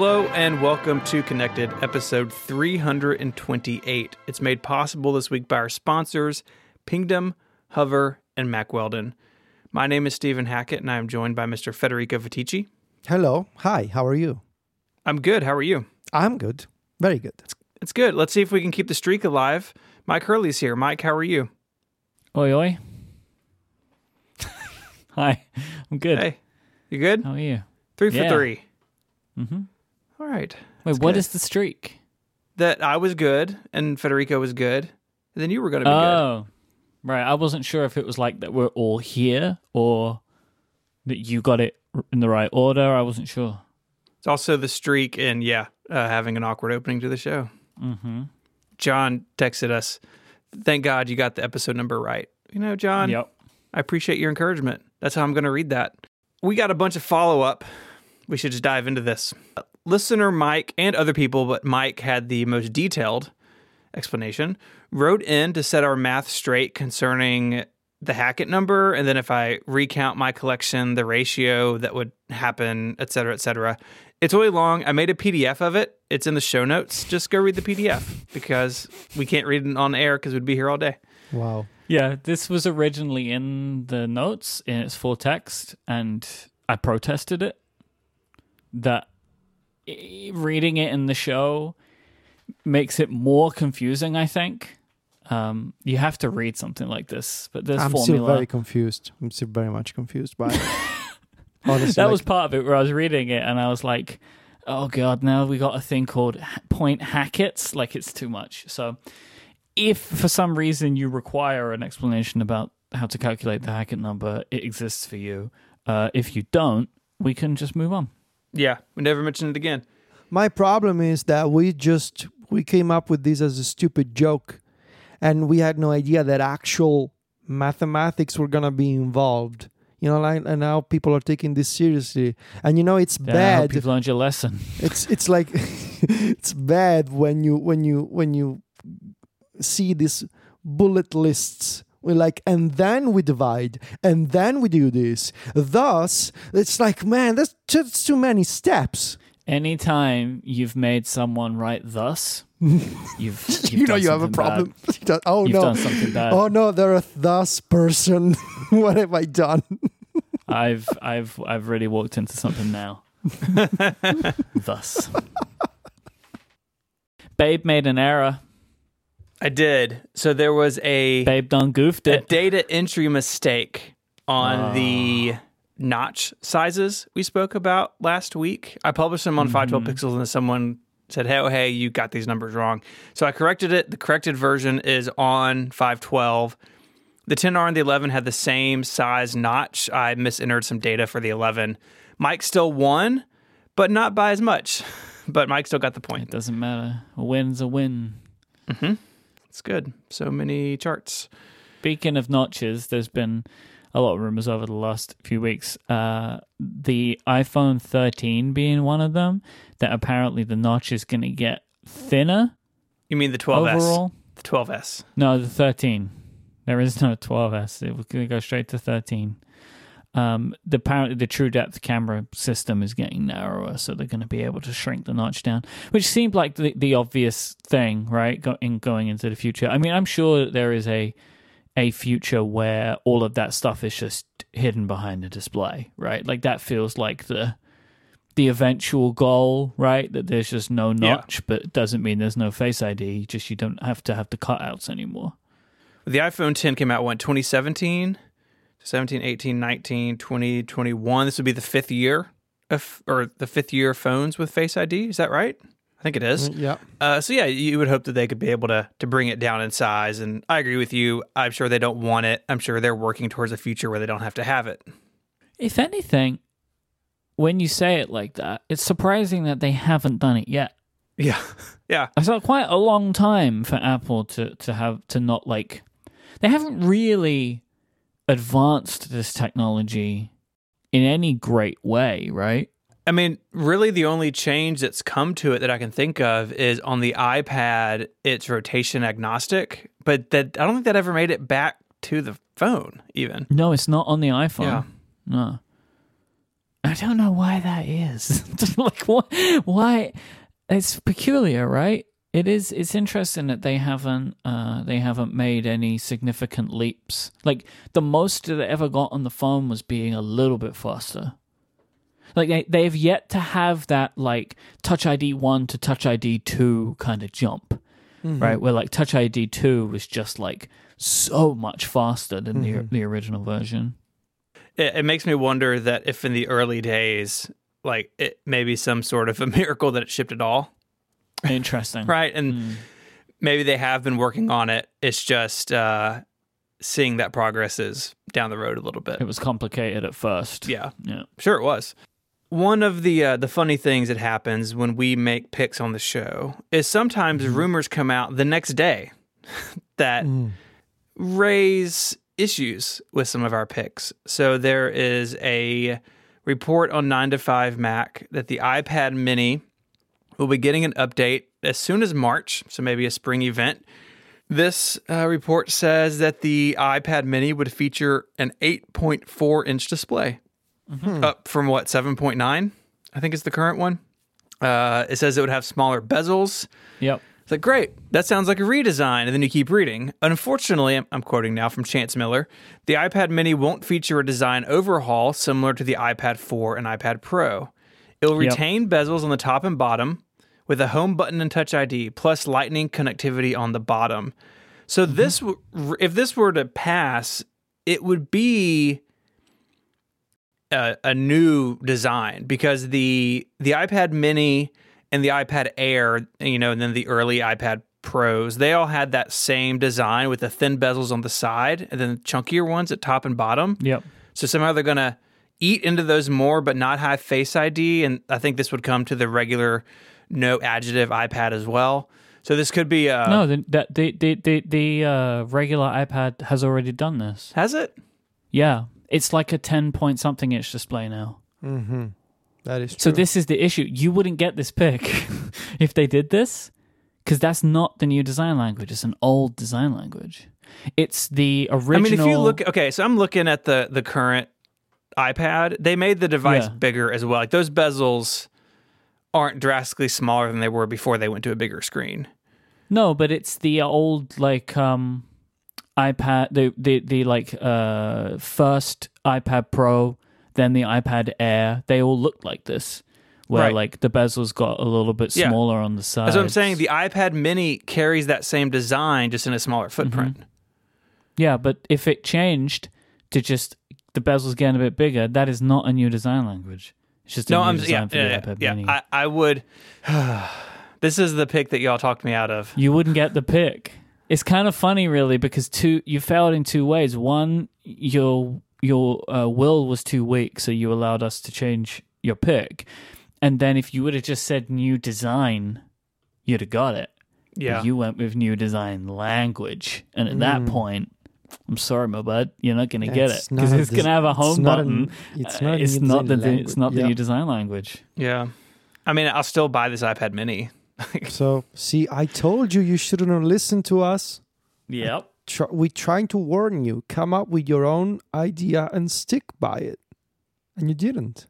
Hello and welcome to Connected, episode 328. It's made possible this week by our sponsors, Pingdom, Hover, and Mack Weldon. My name is Stephen Hackett, and I am joined by Mr. Federico Viticci. Hello. Hi. How are you? I'm good. How are you? I'm good. Very good. It's good. Let's see if we can keep the streak alive. Mike Hurley's here. Mike, how are you? Oi, oi. Hi, I'm good. Hey, you good? How are you? Three for Yeah. 3 Mm-hmm. All right. Wait, what good. is the streak? That I was good and Federico was good. And then you were going to be good. Oh, right. I wasn't sure if it was like that we're all here or that you got it in the right order. I wasn't sure. It's also the streak and, yeah, uh, having an awkward opening to the show. Mm-hmm. John texted us, Thank God you got the episode number right. You know, John, Yep. I appreciate your encouragement. That's how I'm going to read that. We got a bunch of follow up. We should just dive into this. Listener Mike and other people, but Mike had the most detailed explanation, wrote in to set our math straight concerning the Hackett number. And then if I recount my collection, the ratio that would happen, et cetera, et cetera. It's really long. I made a PDF of it. It's in the show notes. Just go read the PDF because we can't read it on air because we'd be here all day. Wow. Yeah, this was originally in the notes in its full text, and I protested it. That i- reading it in the show makes it more confusing. I think um, you have to read something like this, but this I'm formula still very confused. I'm still very much confused by it. Honestly, that like, was part of it where I was reading it and I was like, oh god, now we got a thing called point hackets. Like it's too much. So if for some reason you require an explanation about how to calculate the Hackett number, it exists for you. Uh, if you don't, we can just move on. Yeah, we never mentioned it again. my problem is that we just we came up with this as a stupid joke, and we had no idea that actual mathematics were gonna be involved. You know, like and now people are taking this seriously, and you know it's Yeah, I hope bad. you've learned your lesson. it's it's like it's bad when you when you when you see these bullet lists we're like and then we divide and then we do this thus it's like man that's just too many steps Anytime you've made someone write thus, you've, you've you know done you have a problem oh. You've no done something bad. oh no they're a thus person what have i done I've I've I've really walked into something now. Thus. Babe made an error. I did. So there was a, Babe done goofed it. a data entry mistake on oh. the notch sizes we spoke about last week. I published them on 512 mm-hmm. pixels and someone said, "Hey, oh, hey, you got these numbers wrong." So I corrected it. The corrected version is on 512. The 10R and the 11 had the same size notch. I misentered some data for the 11. Mike still won, but not by as much. But Mike still got the point. It doesn't matter. A win's a win. Mm-hmm. It's good. So many charts. Speaking of notches, there's been a lot of rumors over the last few weeks. Uh, the iPhone 13 being one of them, that apparently the notch is going to get thinner You mean the 12S? overall. The 12S. No, the 13. There is no 12S. It was going to go straight to 13. Um, the apparently the TrueDepth camera system is getting narrower, so they're going to be able to shrink the notch down, which seemed like the, the obvious thing, right? Go, in going into the future. I mean, I'm sure that there is a a future where all of that stuff is just hidden behind the display, right? Like that feels like the the eventual goal, right? That there's just no Yeah. notch, but it doesn't mean there's no Face ID. Just you don't have to have the cutouts anymore. The iPhone 10 came out when 2017, 17, 18, 19, 20, 21. This would be the fifth year of or the fifth year of phones with Face ID. Is that right? I think it is. yeah Uh, so yeah, you would hope that they could be able to to bring it down in size. And I agree with you. I'm sure they don't want it. I'm sure they're working towards a future where they don't have to have it. If anything, when you say it like that, it's surprising that they haven't done it yet. Yeah, yeah. It's like quite a long time for Apple to to have to not like they haven't really advanced this technology in any great way, right? I mean, really, the only change that's come to it that I can think of is on the iPad, it's rotation agnostic, but that I don't think that ever made it back to the phone, even. No, it's not on the iPhone. Yeah. No. I don't know why that is. like what? Why? It's peculiar, right? It is. It's interesting that they haven't. Uh, they haven't made any significant leaps. Like the most that they ever got on the phone was being a little bit faster. Like they they've yet to have that like Touch ID one to Touch ID two kind of jump, right? Where like Touch ID two was just like so much faster than the the original version. It, it makes me wonder that if in the early days, like it may be some sort of a miracle that it shipped at all, Interesting, right? And maybe they have been working on it. It's just uh, seeing that progress is down the road a little bit. It was complicated at first. Yeah, Yeah. sure it was. One of the uh, the funny things that happens when we make picks on the show is sometimes rumors come out the next day that raise issues with some of our picks. So there is a report on 9 to 5 Mac that the iPad mini will be getting an update as soon as March, so maybe a spring event. This uh, report says that the iPad mini would feature an 8.4 inch display, up from what, 7.9? I think is the current one. Uh, it says it would have smaller bezels. Yep. It's like, great, that sounds like a redesign. And then you keep reading. Unfortunately, I'm- I'm quoting now from Chance Miller the iPad mini won't feature a design overhaul similar to the iPad 4 and iPad Pro. It'll Yep. retain bezels on the top and bottom with a home button and touch ID, plus lightning connectivity on the bottom. So, mm-hmm. this, if this were to pass, it would be a, a new design because the the iPad Mini and the iPad Air, you know, and then the early iPad Pros, they all had that same design with the thin bezels on the side and then chunkier ones at top and bottom. Yep. So somehow they're gonna eat into those more, but not have Face ID, and I think this would come to the regular no adjective iPad as well. So this could be uh No, the that the the the, the uh, regular iPad has already done this. has it? Yeah, it's like a ten point something inch display now. Mm-hmm. That is true. So this is the issue. You wouldn't get this pick if they did this, because that's not the new design language. It's an old design language. It's the original. I mean, if you look, okay, so I'm looking at the the current iPad. They made the device Yeah. bigger as well. Like those bezels aren't drastically smaller than they were before they went to a bigger screen. No, but it's the old like um iPad the the the like uh first iPad Pro, then the iPad Air. They all looked like this. Where Right. like the bezels got a little bit Yeah. smaller on the side. That's what I'm saying. The iPad Mini carries that same design, just in a smaller Mm-hmm. footprint. Yeah, but if it changed to just the bezels getting a bit bigger, that is not a new design language. It's just a No, new I'm design yeah, for yeah, the yeah, iPad yeah. Mini. I, I would. this is the pick that y'all talked me out of. you wouldn't get the pick. It's kind of funny, really, because two you failed in two ways. One, your your uh, will was too weak, so you allowed us to change your pick. And then if you would have just said new design, you'd have got it. But Yeah, You went with new design language, and at that point, I'm sorry, my bud, you're not going to get it because it's going to have a it's home not a- button. it's Uh, not a it's not the design it's not the language. new design language. yeah. I mean, I'll still buy this iPad Mini. So, see, I told you you shouldn't have listened to us. Yep. Try, we're trying to warn you. Come up with your own idea and stick by it. And you didn't.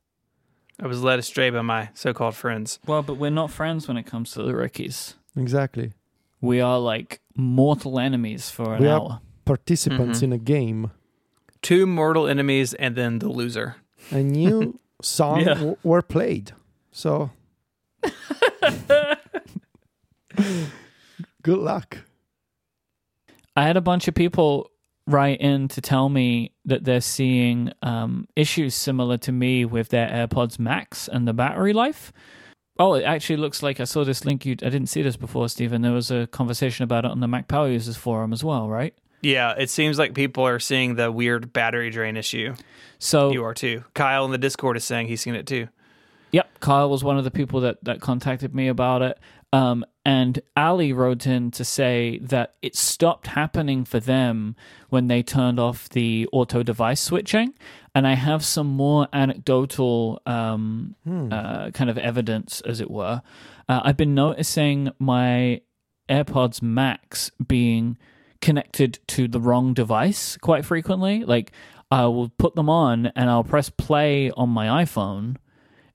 I was led astray by my so-called friends. Well, but we're not friends when it comes to the Rickies. Exactly. We are like mortal enemies for an We are- hour. Participants Mhm. in a game. Two mortal enemies and then the loser. A new song Yeah. w- were played. So, good luck. I had a bunch of people write in to tell me that they're seeing um, issues similar to me with their AirPods Max and the battery life. Oh, it actually looks like I saw this link. You, I didn't see this before, Stephen. There was a conversation about it on the Mac Power Users forum as well, right? Yeah, it seems like people are seeing the weird battery drain issue. So You are too. Kyle in the Discord is saying he's seen it too. Yep, Kyle was one of the people that, that contacted me about it. Um, and Ali wrote in to say that it stopped happening for them when they turned off the auto device switching. And I have some more anecdotal um, uh, kind of evidence, as it were. Uh, I've been noticing my AirPods Max being connected to the wrong device quite frequently. Like, I will put them on and I'll press play on my iPhone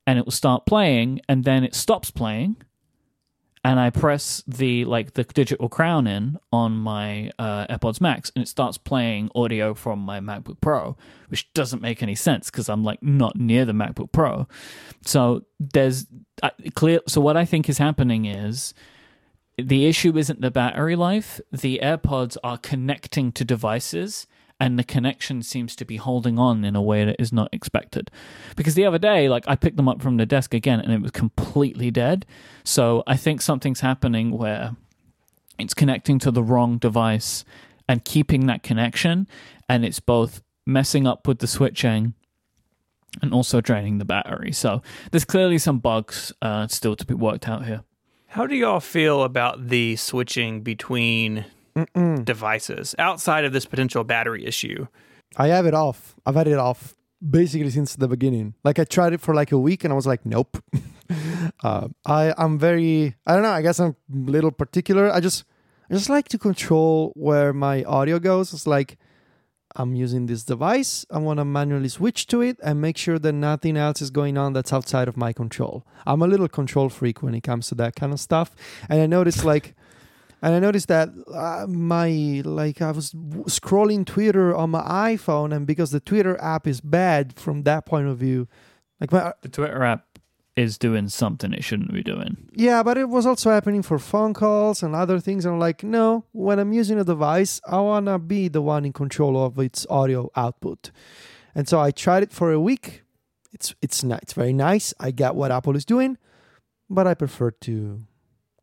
and it will start playing and then it stops playing and I press the like the digital crown in on my uh, AirPods Max, and it starts playing audio from my MacBook Pro, which doesn't make any sense because I'm like not near the MacBook Pro. So there's uh, clear. So what I think is happening is the issue isn't the battery life. The AirPods are connecting to devices and the connection seems to be holding on in a way that is not expected. Because the other day, like I picked them up from the desk again and it was completely dead. So I think something's happening where it's connecting to the wrong device and keeping that connection, and it's both messing up with the switching and also draining the battery. So there's clearly some bugs uh, still to be worked out here. How do y'all feel about the switching between devices outside of this potential battery issue? I have it off. I've had it off basically since the beginning. Like I tried it for like a week and I was like, nope. uh, I I'm very I don't know. I guess I'm a little particular. I just I just like to control where my audio goes. It's like I'm using this device. I want to manually switch to it and make sure that nothing else is going on that's outside of my control. I'm a little control freak when it comes to that kind of stuff. And I noticed like and I noticed that uh, my like I was w- scrolling Twitter on my iPhone, and because the Twitter app is bad from that point of view, like my The Twitter app is doing something it shouldn't be doing. yeah, but it was also happening for phone calls and other things. I'm like, no, when I'm using a device, I wanna be the one in control of its audio output, and so I tried it for a week. It's it's ni- it's very nice. I get what Apple is doing, but I prefer to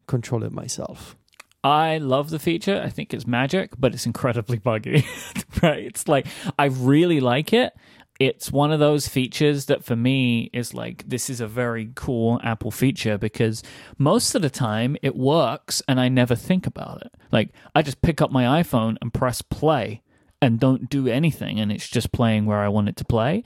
control it myself. I love the feature. I think it's magic, but it's incredibly buggy. right? It's like I really like it. It's one of those features that for me is like this is a very cool Apple feature because most of the time it works and I never think about it. Like I just pick up my iPhone and press play and don't do anything and it's just playing where I want it to play.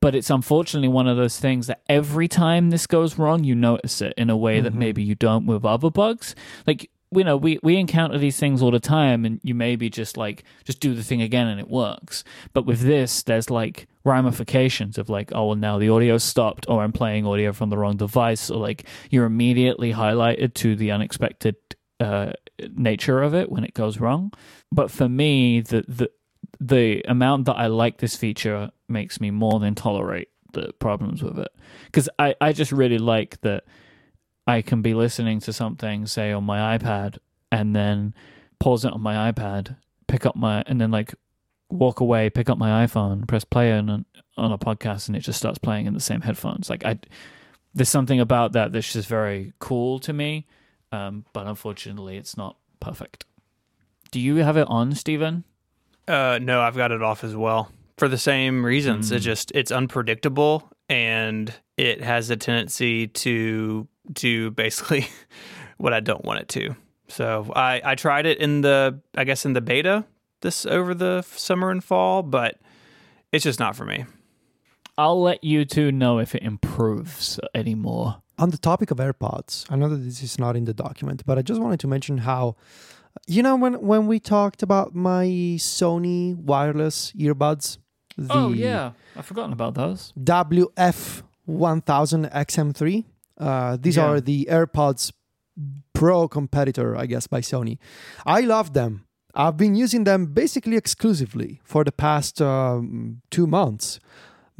But it's unfortunately one of those things that every time this goes wrong, you notice it in a way that mm-hmm. maybe you don't with other bugs. Like you know, we, we encounter these things all the time, and you maybe just like just do the thing again and it works. But with this, there's like ramifications of like, oh, well, now the audio stopped, or I'm playing audio from the wrong device, or like you're immediately highlighted to the unexpected uh, nature of it when it goes wrong. But for me, the the the amount that I like this feature makes me more than tolerate the problems with it because I, I just really like that I can be listening to something say on my iPad and then pause it on my iPad pick up my and then like walk away pick up my iPhone press play on a, on a podcast and it just starts playing in the same headphones. Like I there's something about that that's just very cool to me um, but unfortunately it's not perfect. Do you have it on Stephen Uh, no, I've got it off as well for the same reasons. It just it's unpredictable and it has a tendency to do basically what I don't want it to. So I I tried it in the I guess in the beta this over the summer and fall, but it's just not for me. I'll let you two know if it improves anymore. on the topic of AirPods, I know that this is not in the document, but I just wanted to mention how you know when when we talked about my Sony wireless earbuds, oh, the oh yeah, I've forgotten about those. WF1000 XM3. Uh, these Yeah. are the AirPods Pro competitor, I guess, by Sony. I love them. I've been using them basically exclusively for the past um, two months.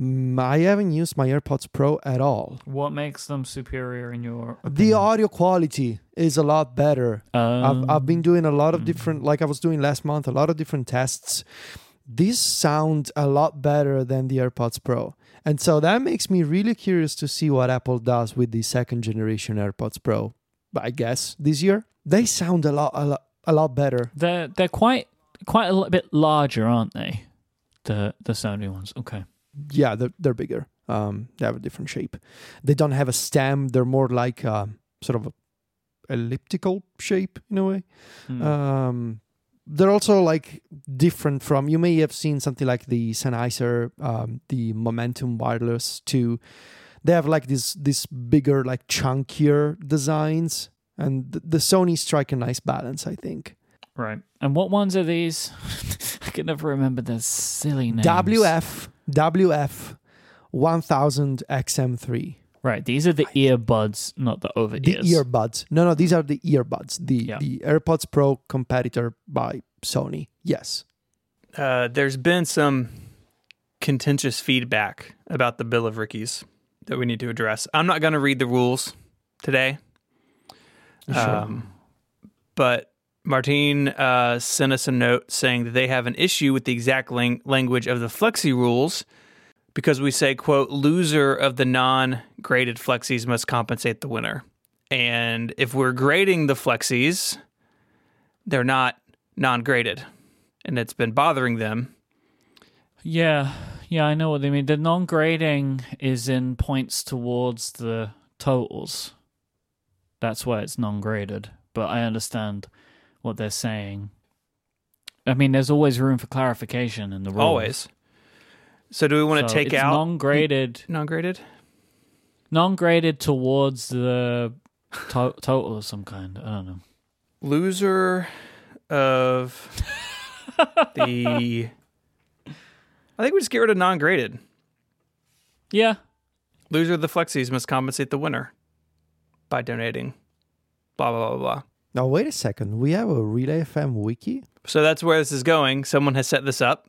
Mm, I haven't used my AirPods Pro at all. What makes them superior in your The audio quality is a lot better. I've, Um, I've been doing a lot of different, like I was doing last month, a lot of different tests. These sound a lot better than the AirPods Pro. And so that makes me really curious to see what Apple does with the second generation AirPods Pro. I guess this year they sound a lot, a lot, a lot better. they're they're quite quite a little bit larger, aren't they? The the Sony ones. Okay. Yeah, they're they're bigger. Um, they have a different shape. They don't have a stem. They're more like um, sort of a elliptical shape in a way. Hmm. Um, they're also like different from. You may have seen something like the Sennheiser, um, the Momentum Wireless 2. They have like this this bigger, like chunkier designs, and the, the Sony strike a nice balance, I think. Right. And what ones are these? I can never remember the silly names. WF WF 1000 XM3. Right. These are the earbuds, not the over The earbuds. No, no, these are the earbuds. The Yeah. the AirPods Pro competitor by Sony. Yes. Uh, there's been some contentious feedback about the Bill of Rickies that we need to address. I'm not going to read the rules today, um, but Martine uh, sent us a note saying that they have an issue with the exact lang- language of the Flexi rules because we say, "quote Loser of the non-graded Flexies must compensate the winner," and if we're grading the Flexies, they're not non-graded, and it's been bothering them. Yeah. Yeah, I know what they mean. The non grading is in points towards the totals. That's why it's non graded. But I understand what they're saying. I mean, there's always room for clarification in the rules. Always. So do we want to So take it's out non-graded, non-graded? non-graded towards the to- total of some kind. I don't know. Loser of the. I think we just get rid of non-graded. Yeah, Loser of the flexies must compensate the winner by donating. Blah blah blah blah. Now wait a second. We have a Relay FM wiki. So that's where this is going. Someone has set this up,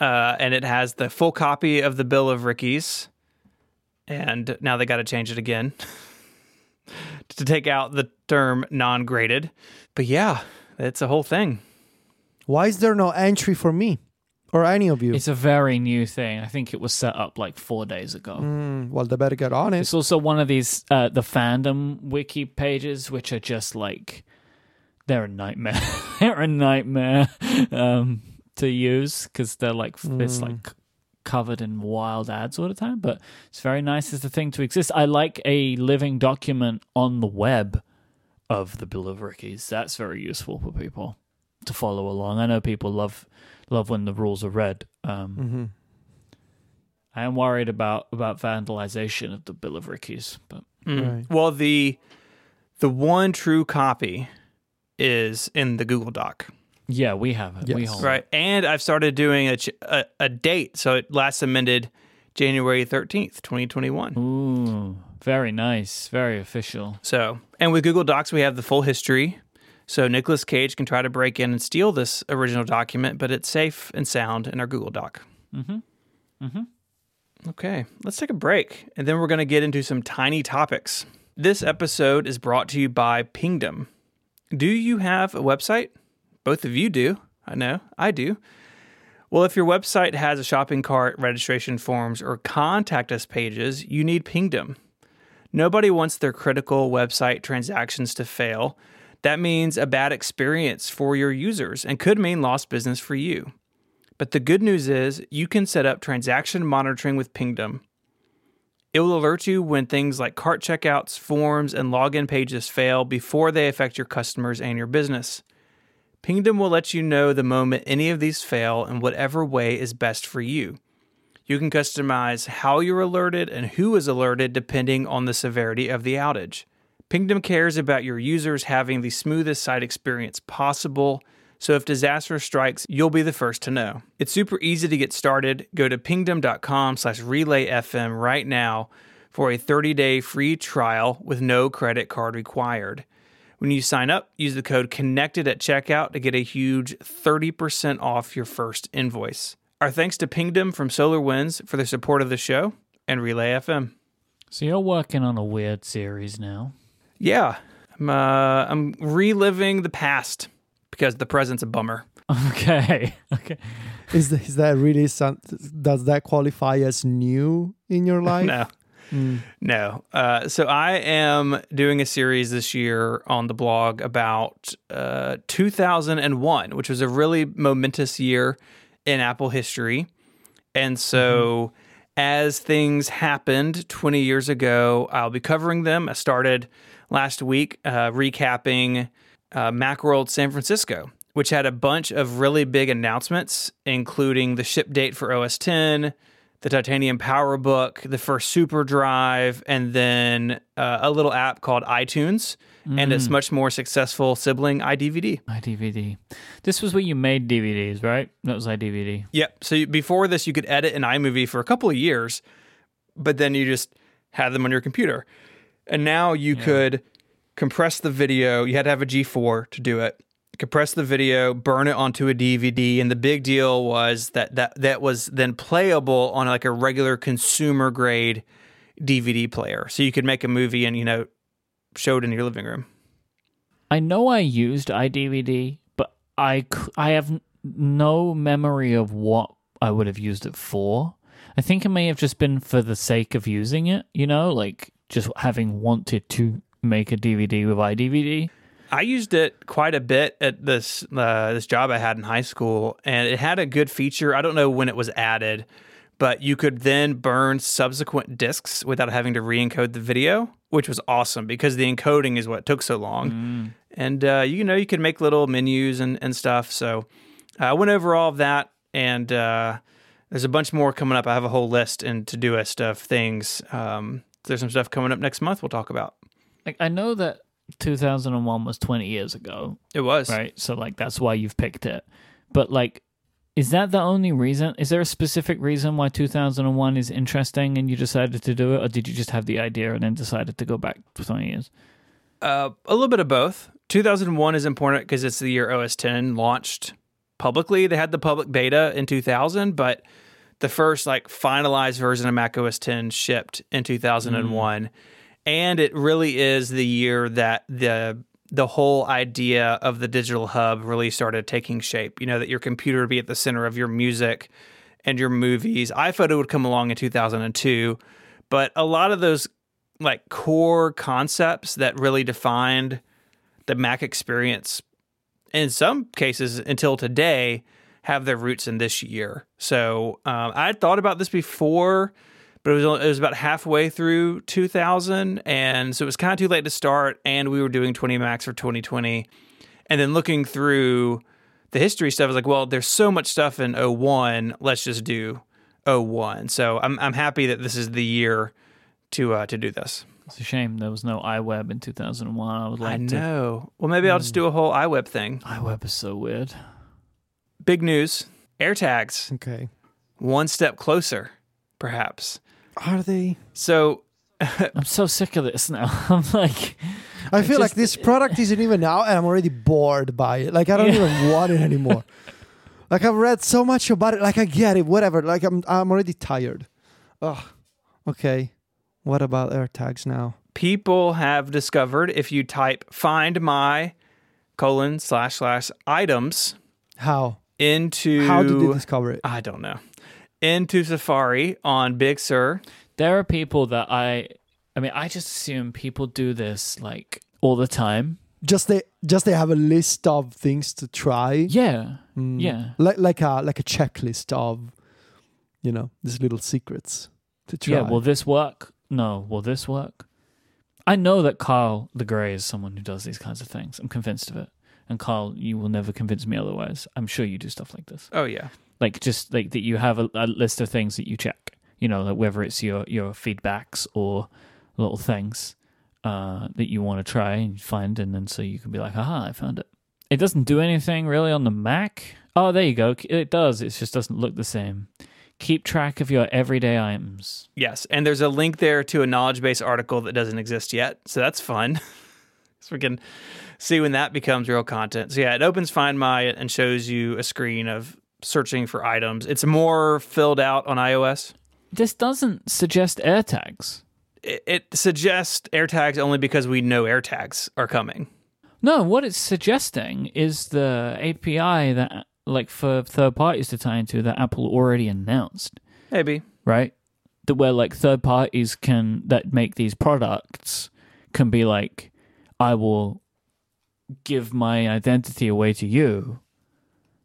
uh, and it has the full copy of the Bill of Rickies, and now they got to change it again to take out the term non-graded. But yeah, it's a whole thing. Why is there no entry for me or any of you? it's a very new thing. I think it was set up like four days ago. Mm, well, they better get on it. It's also one of these uh, the fandom wiki pages, which are just like they're a nightmare. they're a nightmare um, to use because they're like it's Mm. like covered in wild ads all the time. But it's very nice as a thing to exist. I like a living document on the web of the Bill of Rickies. That's very useful for people to follow along. I know people love love when the rules are read. Um, hmm I am worried about about vandalization of the Bill of Rickies, but Mm. Right. Well, the the one true copy is in the Google Doc, yeah, we have it. We hold right? And I've started doing a, ch- a a date, so it last amended January thirteenth, twenty twenty one. Ooh, very nice, very official. So, and with Google Docs, we have the full history. So Nicholas Cage can try to break in and steal this original document, but it's safe and sound in our Google Doc. Mm-hmm. Mm-hmm. Okay, let's take a break, and then we're going to get into some tiny topics. This episode is brought to you by Pingdom. Do you have a website? Both of you do. I know, I do. Well, if your website has a shopping cart, registration forms, or contact us pages, you need Pingdom. Nobody wants their critical website transactions to fail. That means a bad experience for your users and could mean lost business for you. But the good news is you can set up transaction monitoring with Pingdom. It will alert you when things like cart checkouts, forms, and login pages fail before they affect your customers and your business. Pingdom will let you know the moment any of these fail in whatever way is best for you. You can customize how you're alerted and who is alerted depending on the severity of the outage. Pingdom cares about your users having the smoothest site experience possible, so if disaster strikes, you'll be the first to know. It's super easy to get started. Go to pingdom.com slash relayfm right now for a 30-day free trial with no credit card required. When you sign up, use the code CONNECTED at checkout to get a huge 30% off your first invoice. Our thanks to Pingdom from SolarWinds for their support of the show and Relay FM. So you're working on a weird series now. Yeah, I'm, uh, I'm reliving the past because the present's a bummer. Okay. Okay. Is, is that really some, does that qualify as new in your life? No, Mm. no. Uh, so I am doing a series this year on the blog about uh, 2001, which was a really momentous year in Apple history. And so as things happened 20 years ago, I'll be covering them. I started last week uh, recapping uh, Macworld San Francisco, which had a bunch of really big announcements, including the ship date for OS 10, the titanium PowerBook the first SuperDrive and then uh, a little app called iTunes and its much more successful sibling iDVD. iDVD. This was where you made DVDs, right? That was iDVD. Yep. So you, before this, you could edit in iMovie for a couple of years, but then you just had them on your computer. And now you could compress the video. You had to have a G4 to do it. Compress the video, burn it onto a DVD, and the big deal was that that that was then playable on like a regular consumer grade DVD player. So you could make a movie and you know show it in your living room. I know I used iDVD, but I I have no memory of what I would have used it for. I think it may have just been for the sake of using it, you know, like just having wanted to make a DVD with iDVD. I used it quite a bit at this uh, this job I had in high school, and it had a good feature. I don't know when it was added, but you could then burn subsequent discs without having to re-encode the video, which was awesome because the encoding is what took so long. And uh, you know, you could make little menus and, and stuff. So uh, I went over all of that, and uh, there's a bunch more coming up. I have a whole list and to do list of things. Um, there's some stuff coming up next month. We'll talk about. Like I know that 2001 was 20 years ago, It was right? So like that's why you've picked it. But like is that the only reason? Is there a specific reason why 2001 is interesting and you decided to do it or did you just have the idea and then decided to go back for 20 years? Uh, a little bit of both. 2001 is important because it's the year OS 10 launched publicly. They had the public beta in 2000, but the first like finalized version of Mac OS 10 shipped in 2001. And it really is the year that the the whole idea of the digital hub really started taking shape. You know that your computer would be at the center of your music and your movies. iPhoto would come along in 2002, but a lot of those like core concepts that really defined the Mac experience in some cases until today have their roots in this year. So um, I had thought about this before, but it was it was about halfway through 2000, and so it was kind of too late to start. And we were doing 20 Macs for 2020, and then looking through the history stuff, I was like, well, there's so much stuff in 01. Let's just do 01. So I'm I'm happy that this is the year to uh, to do this. It's a shame there was no iWeb in 2001. I would like I to. know. Well, maybe I'll just do a whole iWeb thing. iWeb is so weird. Big news: AirTags Okay. one step closer, perhaps. Are they? So I'm so sick of this now. I'm like, I feel like this product isn't even out, and I'm already bored by it. Like I don't Yeah. even want it anymore. like I've read so much about it. Like I get it, whatever. Like I'm, I'm already tired. Ugh. Okay. What about AirTags now? people have discovered if you type "find my colon slash slash items" How? into How did they discover it? I don't know into Safari on Big Sur. there are people that I, I mean, I just assume people do this like all the time. Just they, just they have a list of things to try. Yeah. Mm. Yeah. Like like a like a checklist of, you know, these little secrets to try. Yeah. Will this work? No. Will this work? I know that Carl the Grey is someone who does these kinds of things. I'm convinced of it. And Carl, you will never convince me otherwise. I'm sure you do stuff like this. Oh yeah, like just like that you have a, a list of things that you check you know like whether it's your your feedbacks or little things uh that you want to try and find and then so you can be like aha i found it. It doesn't do anything really on the mac. Oh there you go. It does. It just doesn't look the same. Keep track of your everyday items. Yes, and there's a link there to a knowledge base article that doesn't exist yet, so that's fun. so we can see when that becomes real content. So yeah, it opens Find My and shows you a screen of searching for items. It's more filled out on iOS. this doesn't suggest AirTags. It, it suggests AirTags only because we know AirTags are coming. No, what it's suggesting is the API that, like, for third parties to tie into that Apple already announced. Maybe. right? That where like third parties can that make these products can be like, I will give my identity away to you,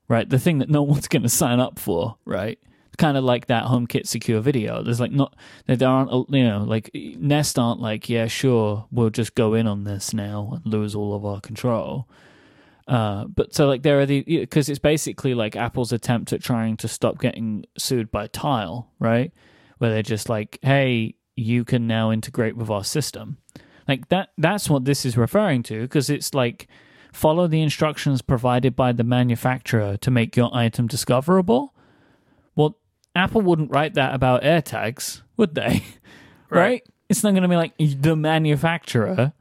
right? The thing that no one's going to sign up for, right? Kind of like that HomeKit secure video. There's like not there aren't you know like Nest aren't like yeah sure we'll just go in on this now and lose all of our control. Uh, but so like there are the because it's basically like Apple's attempt at trying to stop getting sued by Tile, right? Where they're just like, hey, you can now integrate with our system. Like that. That's what this is referring to because it's like follow the instructions provided by the manufacturer to make your item discoverable. Well, Apple wouldn't write that about AirTags, would they? right? Right. It's not going to be like the manufacturer.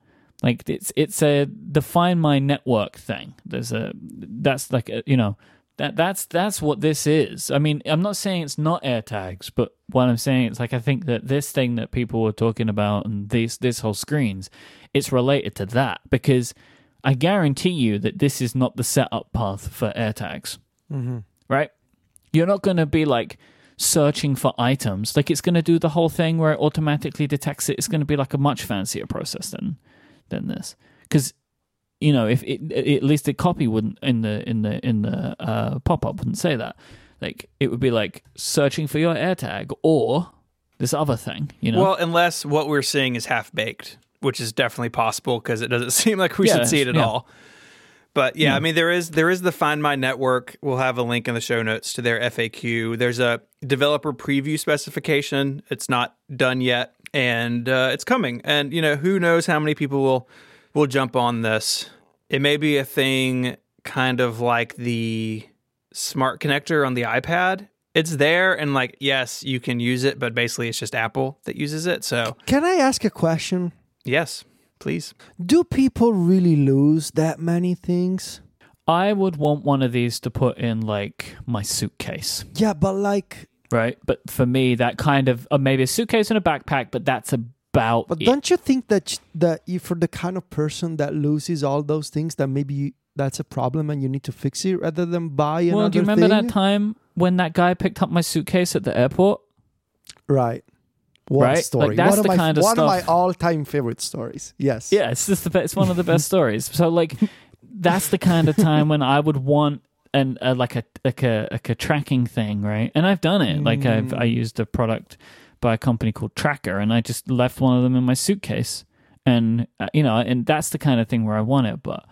Like it's it's a define my network thing. There's a that's like a, you know that that's that's what this is. I mean, I'm not saying it's not AirTags, but what I'm saying is like I think that this thing that people were talking about and these this whole screens, it's related to that because I guarantee you that this is not the setup path for AirTags, Mm-hmm. right? You're not going to be like searching for items. Like it's going to do the whole thing where it automatically detects it. It's going to be like a much fancier process than than this because you know if it, at least the copy wouldn't in the in the in the uh, pop up wouldn't say that. Like it would be like searching for your AirTag or this other thing. You know. Well, unless what we're seeing is half baked, which is definitely possible because it doesn't seem like we Yeah, should see it at yeah. all. But yeah, I mean there is there is the Find My Network. We'll have a link in the show notes to their FAQ. There's a developer preview specification. It's not done yet, and uh, it's coming. And you know who knows how many people will will jump on this. It may be a thing kind of like the smart connector on the iPad. It's there, and like yes, you can use it, but basically it's just Apple that uses it. So Can I ask a question? Yes, please. Do people really lose that many things? I would want one of these to put in like my suitcase. Yeah, but like, right? But for me, that kind of uh, maybe a suitcase and a backpack, but that's about but it. don't you think that that you for the kind of person that loses all those things, that maybe you, that's a problem and you need to fix it rather than buy another Well, do you remember thing? that time when that guy picked up my suitcase at the airport? Right. One Right? Like, story. that's one of the my, kind of one of my all-time favorite stories. Yes. Yeah, it's just the best, it's one of the best stories. So like, that's the kind of time when I would want an uh, like a like a like a tracking thing, right? And I've done it. Like I've I used a product by a company called Tracker, and I just left one of them in my suitcase, and uh, you know, and that's the kind of thing where I want it. But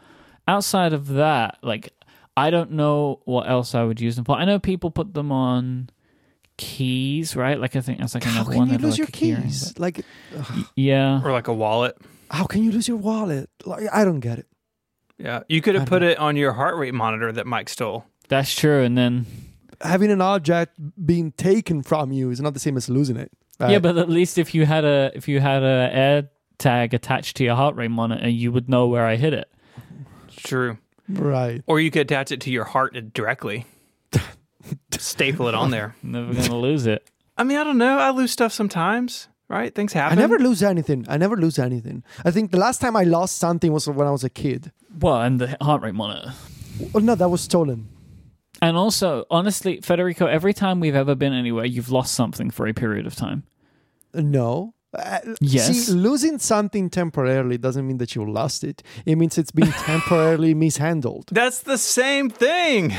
outside of that, like I don't know what else I would use them for. I know people put them on keys, right? Like I think that's like How another can one. you that are lose like your a keyring, keys? Like, but- yeah. Or like a wallet. how can you lose your wallet? Like, I don't get it. Yeah, you could have put it on your heart rate monitor that Mike stole. That's true. And then Having an object being taken from you is not the same as losing it. right? Yeah, but at least if you had a if you had a air tag attached to your heart rate monitor, you would know where I hit it. True. right. Or you could attach it to your heart directly. Staple it on there. Never gonna lose it. I mean, I don't know. I lose stuff sometimes, right? Things happen. I never lose anything. I never lose anything. I think the last time I lost something was when I was a kid. Well, and the heart rate monitor. Well, no, that was stolen. And also, honestly, Federico, every time we've ever been anywhere, you've lost something for a period of time. No. Uh, Yes. See, losing something temporarily doesn't mean that you lost it. It means it's been temporarily mishandled. That's the same thing.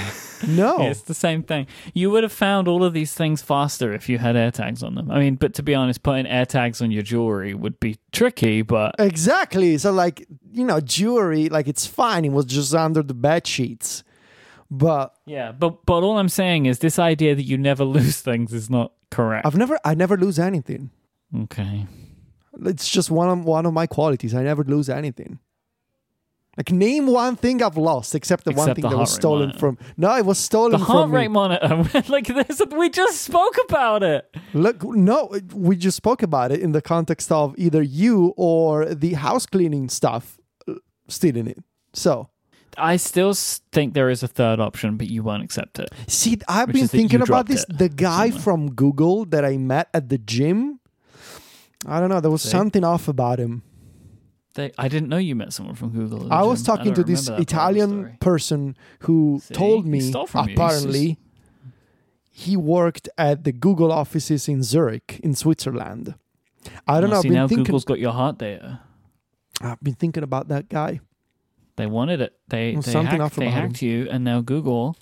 No. It's the same thing. You would have found all of these things faster if you had AirTags on them. I mean, but to be honest, putting AirTags on your jewelry would be tricky, but Exactly. So, like, you know, jewelry, like, it's fine. It was just under the bed sheets. But yeah, but but all I'm saying is this idea that you never lose things is not correct. I've never, I never lose anything. Okay. It's just one of one of my qualities. I never lose anything. Like name one thing I've lost, except the one thing the that was stolen monitor. from. No, it was stolen The from heart me. rate monitor, like this, we just spoke about it. Look, no, we just spoke about it in the context of either you or the house cleaning stuff uh, stealing it. So, I still think there is a third option, but you won't accept it. see, I've been thinking about this. it The guy somewhere. from Google that I met at the gym, I don't know, there was See? something off about him. They, I didn't know you met someone from Google. I was talking don't to this remember that part of the Italian person who See? told me stole from you. apparently he worked at the Google offices in Zurich in Switzerland. I don't Oh, know. I've See, been now thinking. Google's got your heart data. I've been thinking about that guy. They wanted it. They they, something hacked, they hacked you, and now Google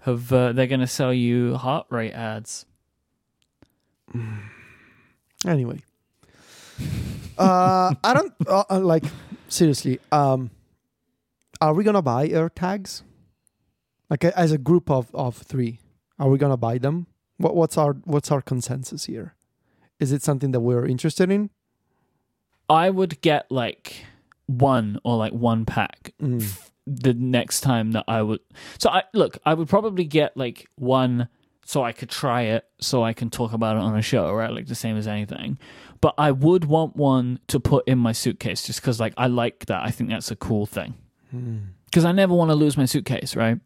have uh, they're going to sell you heart rate ads. Anyway, uh, I don't uh, uh, like seriously. Um, are we gonna buy AirTags? Like a, as a group of of three, are we gonna buy them? What what's our what's our consensus here? Is it something that we're interested in? I would get like one or like one pack Mm. the next time that I would. So I look, I would probably get like one so I could try it, so I can talk about it on a show, right? Like the same as anything. But I would want one to put in my suitcase, just because like I like that. I think that's a cool thing. Hmm. Because I never want to lose my suitcase, right?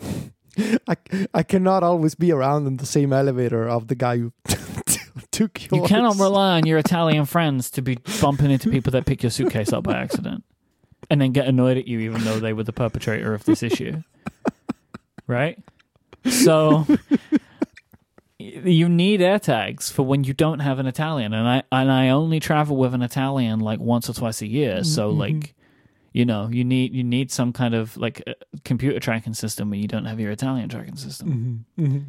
I, I cannot always be around in the same elevator of the guy who took yours. You cannot rely on your Italian friends to be bumping into people that pick your suitcase up by accident and then get annoyed at you even though they were the perpetrator of this issue. Right? So you need AirTags for when you don't have an Italian and I and I only travel with an Italian like once or twice a year. So Mhm. like you know, you need you need some kind of like computer tracking system where you don't have your Italian tracking system. Mhm, mhm.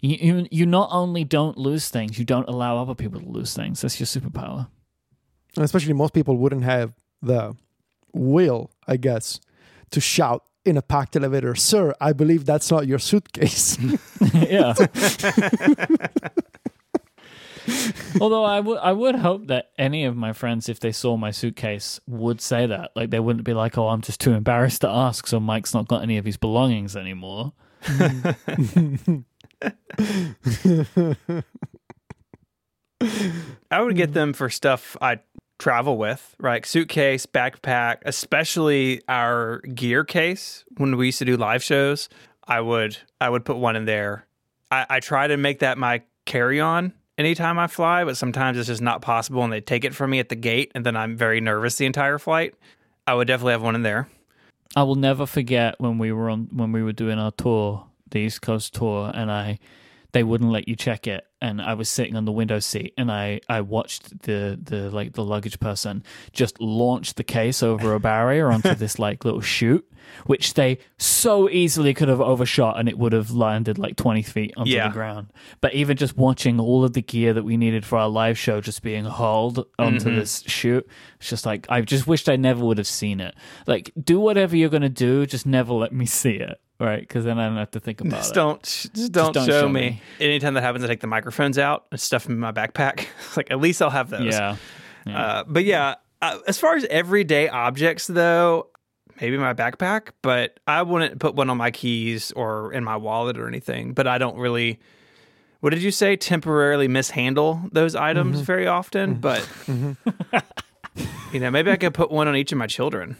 You, you you not only don't lose things, you don't allow other people to lose things. That's your superpower. And especially most people wouldn't have the will, I guess, to shout in a packed elevator, "Sir, I believe that's not your suitcase." yeah. Although I would I would hope that any of my friends, if they saw my suitcase, would say that. Like they wouldn't be like, "Oh, I'm just too embarrassed to ask, so Mike's not got any of his belongings anymore." I would get them for stuff I travel with, right? Suitcase, backpack, especially our gear case when we used to do live shows. I would I would put one in there. I, I try to make that my carry on anytime I fly, but sometimes it's just not possible and they take it from me at the gate and then I'm very nervous the entire flight. I would definitely have one in there. I will never forget when we were on when we were doing our tour, the East Coast tour, and I they wouldn't let you check it, and I was sitting on the window seat, and I I watched the the like the luggage person just launch the case over a barrier onto this like little chute, which they so easily could have overshot, and it would have landed like twenty feet onto Yeah. the ground. But even just watching all of the gear that we needed for our live show just being hauled onto Mhm. this chute, it's just like I just wished I never would have seen it. Like, do whatever you're gonna do, just never let me see it, right? Because then I don't have to think about Just it. don't, just don't, don't show, show me. me. Anytime that happens, I take the microphones out and stuff them in my backpack. like at least I'll have those. Yeah. yeah. Uh, but yeah, uh, as far as everyday objects, though, maybe my backpack, but I wouldn't put one on my keys or in my wallet or anything. But I don't really. What did you say? Temporarily mishandle those items very often, but you know, maybe I could put one on each of my children,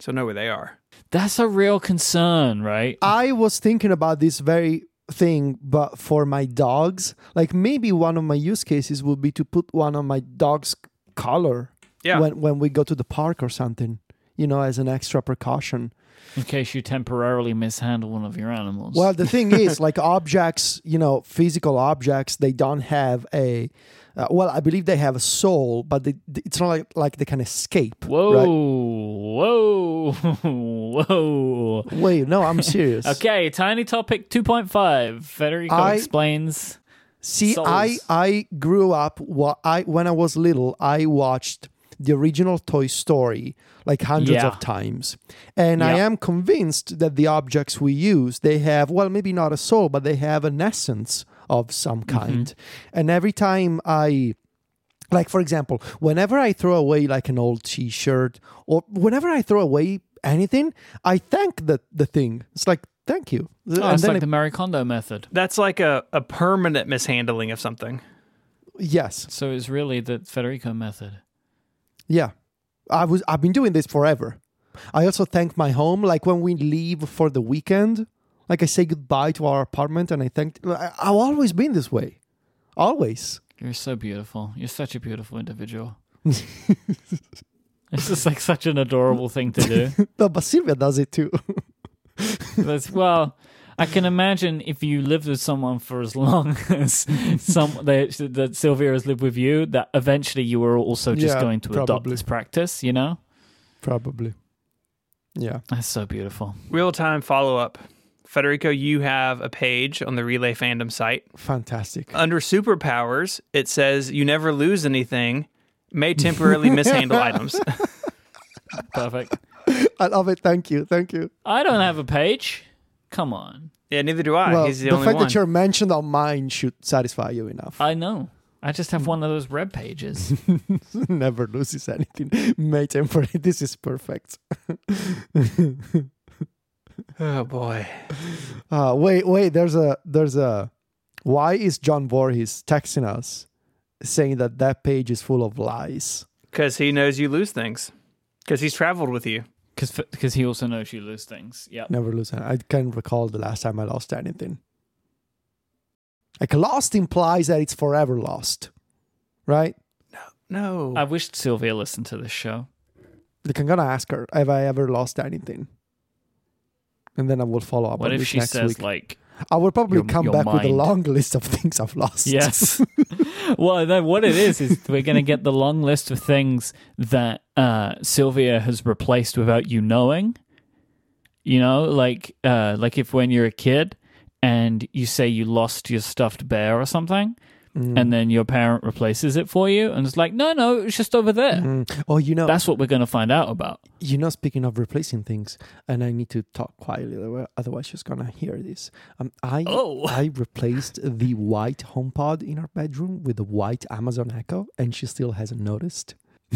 so know where they are. That's a real concern, right? I was thinking about this very thing, but for my dogs, like maybe one of my use cases would be to put one on my dog's collar Yeah, when when we go to the park or something, you know, as an extra precaution. In case you temporarily mishandle one of your animals. Well, the thing is, like objects, you know, physical objects, they don't have a. Uh, well, I believe they have a soul, but they, it's not like like they can escape. whoa, right? whoa, whoa. Wait, no, I'm serious. Okay, tiny topic 2.5. Federico I- explains. See, Souls. I I grew up. Wa- I when I was little, I watched the original Toy Story like hundreds Yeah. of times, and I am convinced that the objects we use they have well maybe not a soul, but they have an essence of some Mm-hmm. kind. And every time I like for example whenever i throw away like an old t-shirt or whenever i throw away anything i thank the the thing it's like thank you Oh, it's like I- the Marie Kondo method. that's like a, a permanent mishandling of something. yes So it's really the Federico method. Yeah. I was I've been doing this forever. I also thank my home like when we leave for the weekend, like I say goodbye to our apartment and I thank I- I've always been this way. Always. You're so beautiful. You're such a beautiful individual. it's just like such an adorable thing to do. No, but Sylvia does it too. That's, well, I can imagine if you lived with someone for as long as some that, that Sylvia has lived with you, that eventually you were also just Yeah, going to adopt probably. this practice. You know, Probably. Yeah. that's so beautiful. Real time follow up. Federico, you have a page on the Relay Fandom site. Fantastic. Under superpowers, it says you never lose anything, may temporarily mishandle items. Perfect. I love it. Thank you. Thank you. I don't have a page. Come on. Yeah, neither do I. well, He's the, the only fact one. that you're mentioned on mine should satisfy you enough. I know. I just have one of those red pages. Never loses anything. May temporary. This is perfect. Oh boy. Uh, wait, wait. There's a there's a. Why is John Voorhees texting us, saying that that page is full of lies? Because he knows you lose things. Because he's traveled with you. Because he also knows you lose things. Yeah. Never lose. any- I can't recall the last time I lost anything. Like lost implies that it's forever lost, right? No, no. I wish Sylvia listened to this show. Like I'm gonna ask her, have I ever lost anything? And then I will follow up What if she next says week. like, I will probably your- come your back with a long list of things I've lost. yes? well, no, what it is is we're going to get the long list of things that uh, Sylvia has replaced without you knowing. You know, like uh, like if when you're a kid and you say you lost your stuffed bear or something, Mm. and then your parent replaces it for you, and it's like, no, no, it's just over there. Mm. Oh, you know, That's what we're going to find out about. you know. Speaking of replacing things, and I need to talk quietly, otherwise- she's gonna hear this. Um, I Oh. I replaced the white HomePod in our bedroom with the white Amazon Echo, and she still hasn't noticed.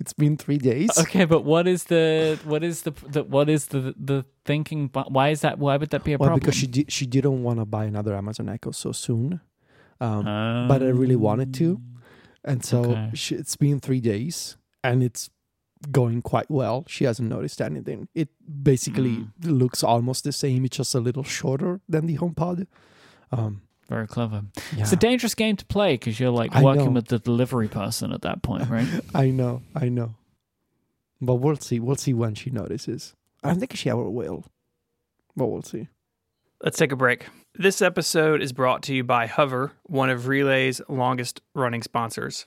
It's been three days. Okay, but what is the what is the, the what is the the thinking? Why is that? Why would that be a Well, problem? because she di- she didn't want to buy another Amazon Echo so soon, um, but I really wanted to, and so Okay. she, it's been three days, and it's going quite well. She hasn't noticed anything. It basically Mm. looks almost the same. It's just a little shorter than the HomePod. Um, Very clever. yeah, It's a dangerous game to play because you're like working with the delivery person at that point, right? I know, I know, but we'll see. We'll see when she notices. I don't think she ever will, but we'll see. Let's take a break. This episode is brought to you by Hover, one of Relay's longest running sponsors.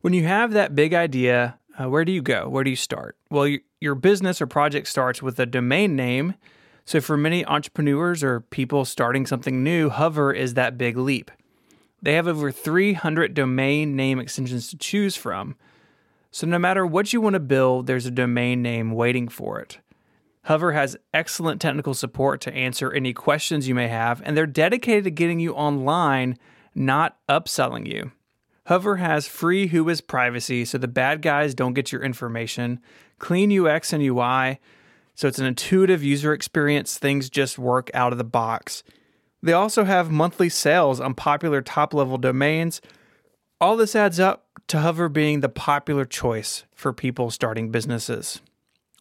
When you have that big idea, uh, where do you go? Where do you start? Well, y- your business or project starts with a domain name. So, for many entrepreneurs or people starting something new, Hover is that big leap. They have over 300 domain name extensions to choose from. So, no matter what you want to build, there's a domain name waiting for it. Hover has excellent technical support to answer any questions you may have, and they're dedicated to getting you online, not upselling you. Hover has free Whois privacy so the bad guys don't get your information, clean UX and UI, so it's an intuitive user experience, things just work out of the box. They also have monthly sales on popular top level domains. All this adds up to Hover being the popular choice for people starting businesses.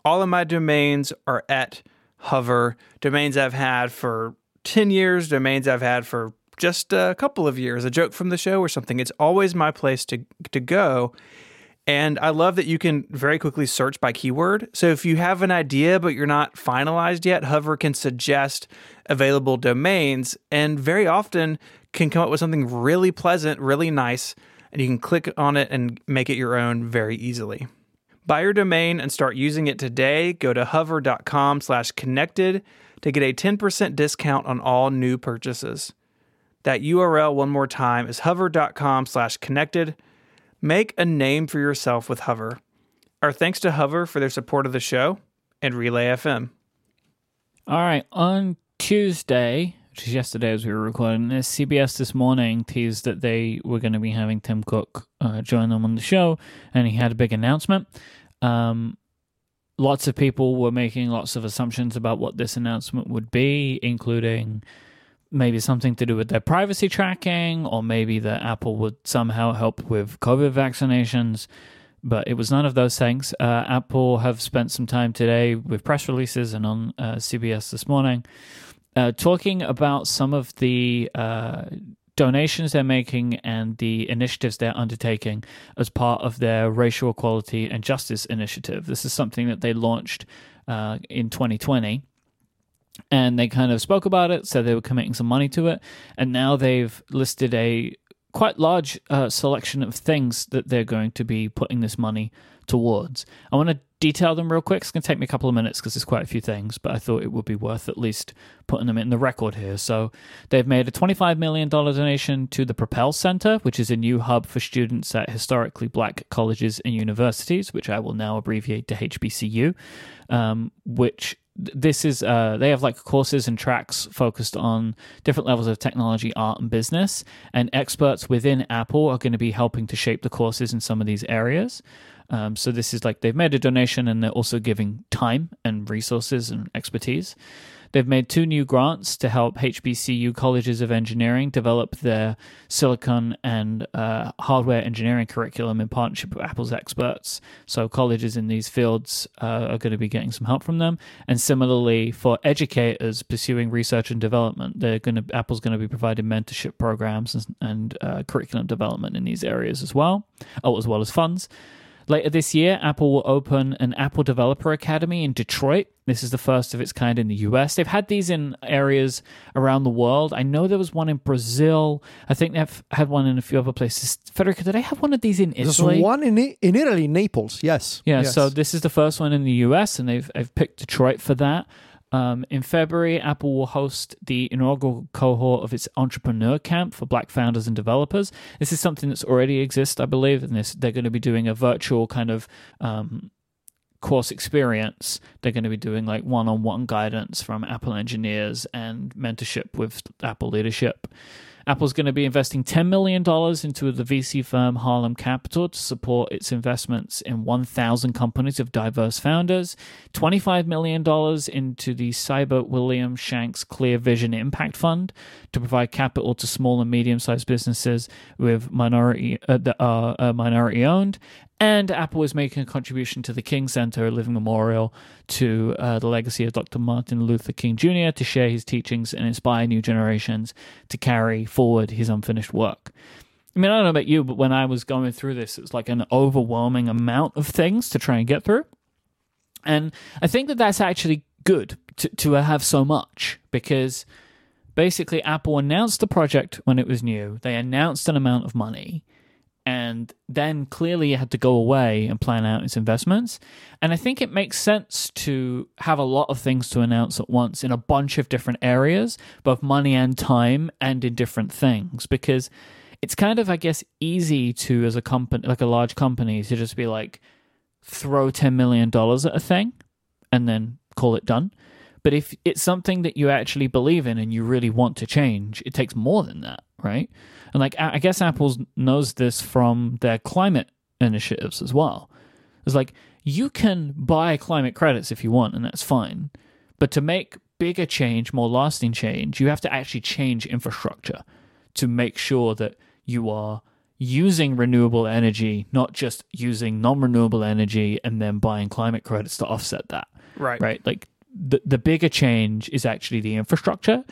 All of my domains are at Hover, domains I've had for 10 years, domains I've had for just a couple of years, a joke from the show or something. It's always my place to, to go. And I love that you can very quickly search by keyword. So if you have an idea but you're not finalized yet, Hover can suggest available domains and very often can come up with something really pleasant, really nice, and you can click on it and make it your own very easily. Buy your domain and start using it today. Go to hover.com slash connected to get a 10% discount on all new purchases. That URL one more time is hover.com slash connected. Make a name for yourself with Hover. Our thanks to Hover for their support of the show and Relay FM. All right, on Tuesday, which is yesterday as we were recording this, CBS this morning teased that they were going to be having Tim Cook uh, join them on the show, and he had a big announcement. Um, lots of people were making lots of assumptions about what this announcement would be, including maybe something to do with their privacy tracking, or maybe that Apple would somehow help with COVID vaccinations. But it was none of those things. Uh, Apple have spent some time today with press releases and on uh, CBS this morning uh, talking about some of the uh, donations they're making and the initiatives they're undertaking as part of their racial equality and justice initiative. This is something that they launched uh, in 2020 and they kind of spoke about it, said they were committing some money to it, and now they've listed a quite large uh, selection of things that they're going to be putting this money towards. I want to detail them real quick. It's going to take me a couple of minutes because there's quite a few things, but I thought it would be worth at least putting them in the record here. So they've made a $25 million donation to the Propel Center, which is a new hub for students at historically black colleges and universities, which I will now abbreviate to HBCU, um, which this is uh, they have like courses and tracks focused on different levels of technology art and business and experts within apple are going to be helping to shape the courses in some of these areas um, so this is like they've made a donation and they're also giving time and resources and expertise They've made two new grants to help HBCU colleges of engineering develop their silicon and uh, hardware engineering curriculum in partnership with Apple's experts. So colleges in these fields uh, are going to be getting some help from them. And similarly, for educators pursuing research and development, they're going to Apple's going to be providing mentorship programs and, and uh, curriculum development in these areas as well, oh, as well as funds. Later this year, Apple will open an Apple Developer Academy in Detroit. This is the first of its kind in the US. They've had these in areas around the world. I know there was one in Brazil. I think they've had one in a few other places. Federico, did they have one of these in Italy? There's one in, in Italy, Naples, yes. Yeah, yes. so this is the first one in the US, and they've, they've picked Detroit for that. Um, in February, Apple will host the inaugural cohort of its entrepreneur camp for Black founders and developers. This is something that's already exists, I believe, and this they're going to be doing a virtual kind of um, course experience. They're going to be doing like one-on-one guidance from Apple engineers and mentorship with Apple leadership. Apple's going to be investing $10 million into the VC firm Harlem Capital to support its investments in 1,000 companies of diverse founders, $25 million into the Siebert William Shanks Clear Vision Impact Fund to provide capital to small and medium sized businesses with minority uh, that are uh, minority owned, and Apple is making a contribution to the King Center, a living memorial to uh, the legacy of Dr. Martin Luther King Jr. to share his teachings and inspire new generations to carry forward his unfinished work. I mean, I don't know about you, but when I was going through this, it was like an overwhelming amount of things to try and get through. And I think that that's actually good to, to have so much because basically Apple announced the project when it was new. They announced an amount of money and then clearly it had to go away and plan out its investments. And I think it makes sense to have a lot of things to announce at once in a bunch of different areas, both money and time, and in different things, because it's kind of, I guess, easy to, as a company, like a large company, to just be like, throw $10 million at a thing and then call it done. But if it's something that you actually believe in and you really want to change, it takes more than that, right? And like I guess Apple knows this from their climate initiatives as well. It's like you can buy climate credits if you want, and that's fine. But to make bigger change, more lasting change, you have to actually change infrastructure to make sure that you are using renewable energy, not just using non renewable energy and then buying climate credits to offset that. Right. Right. Like the, the bigger change is actually the infrastructure.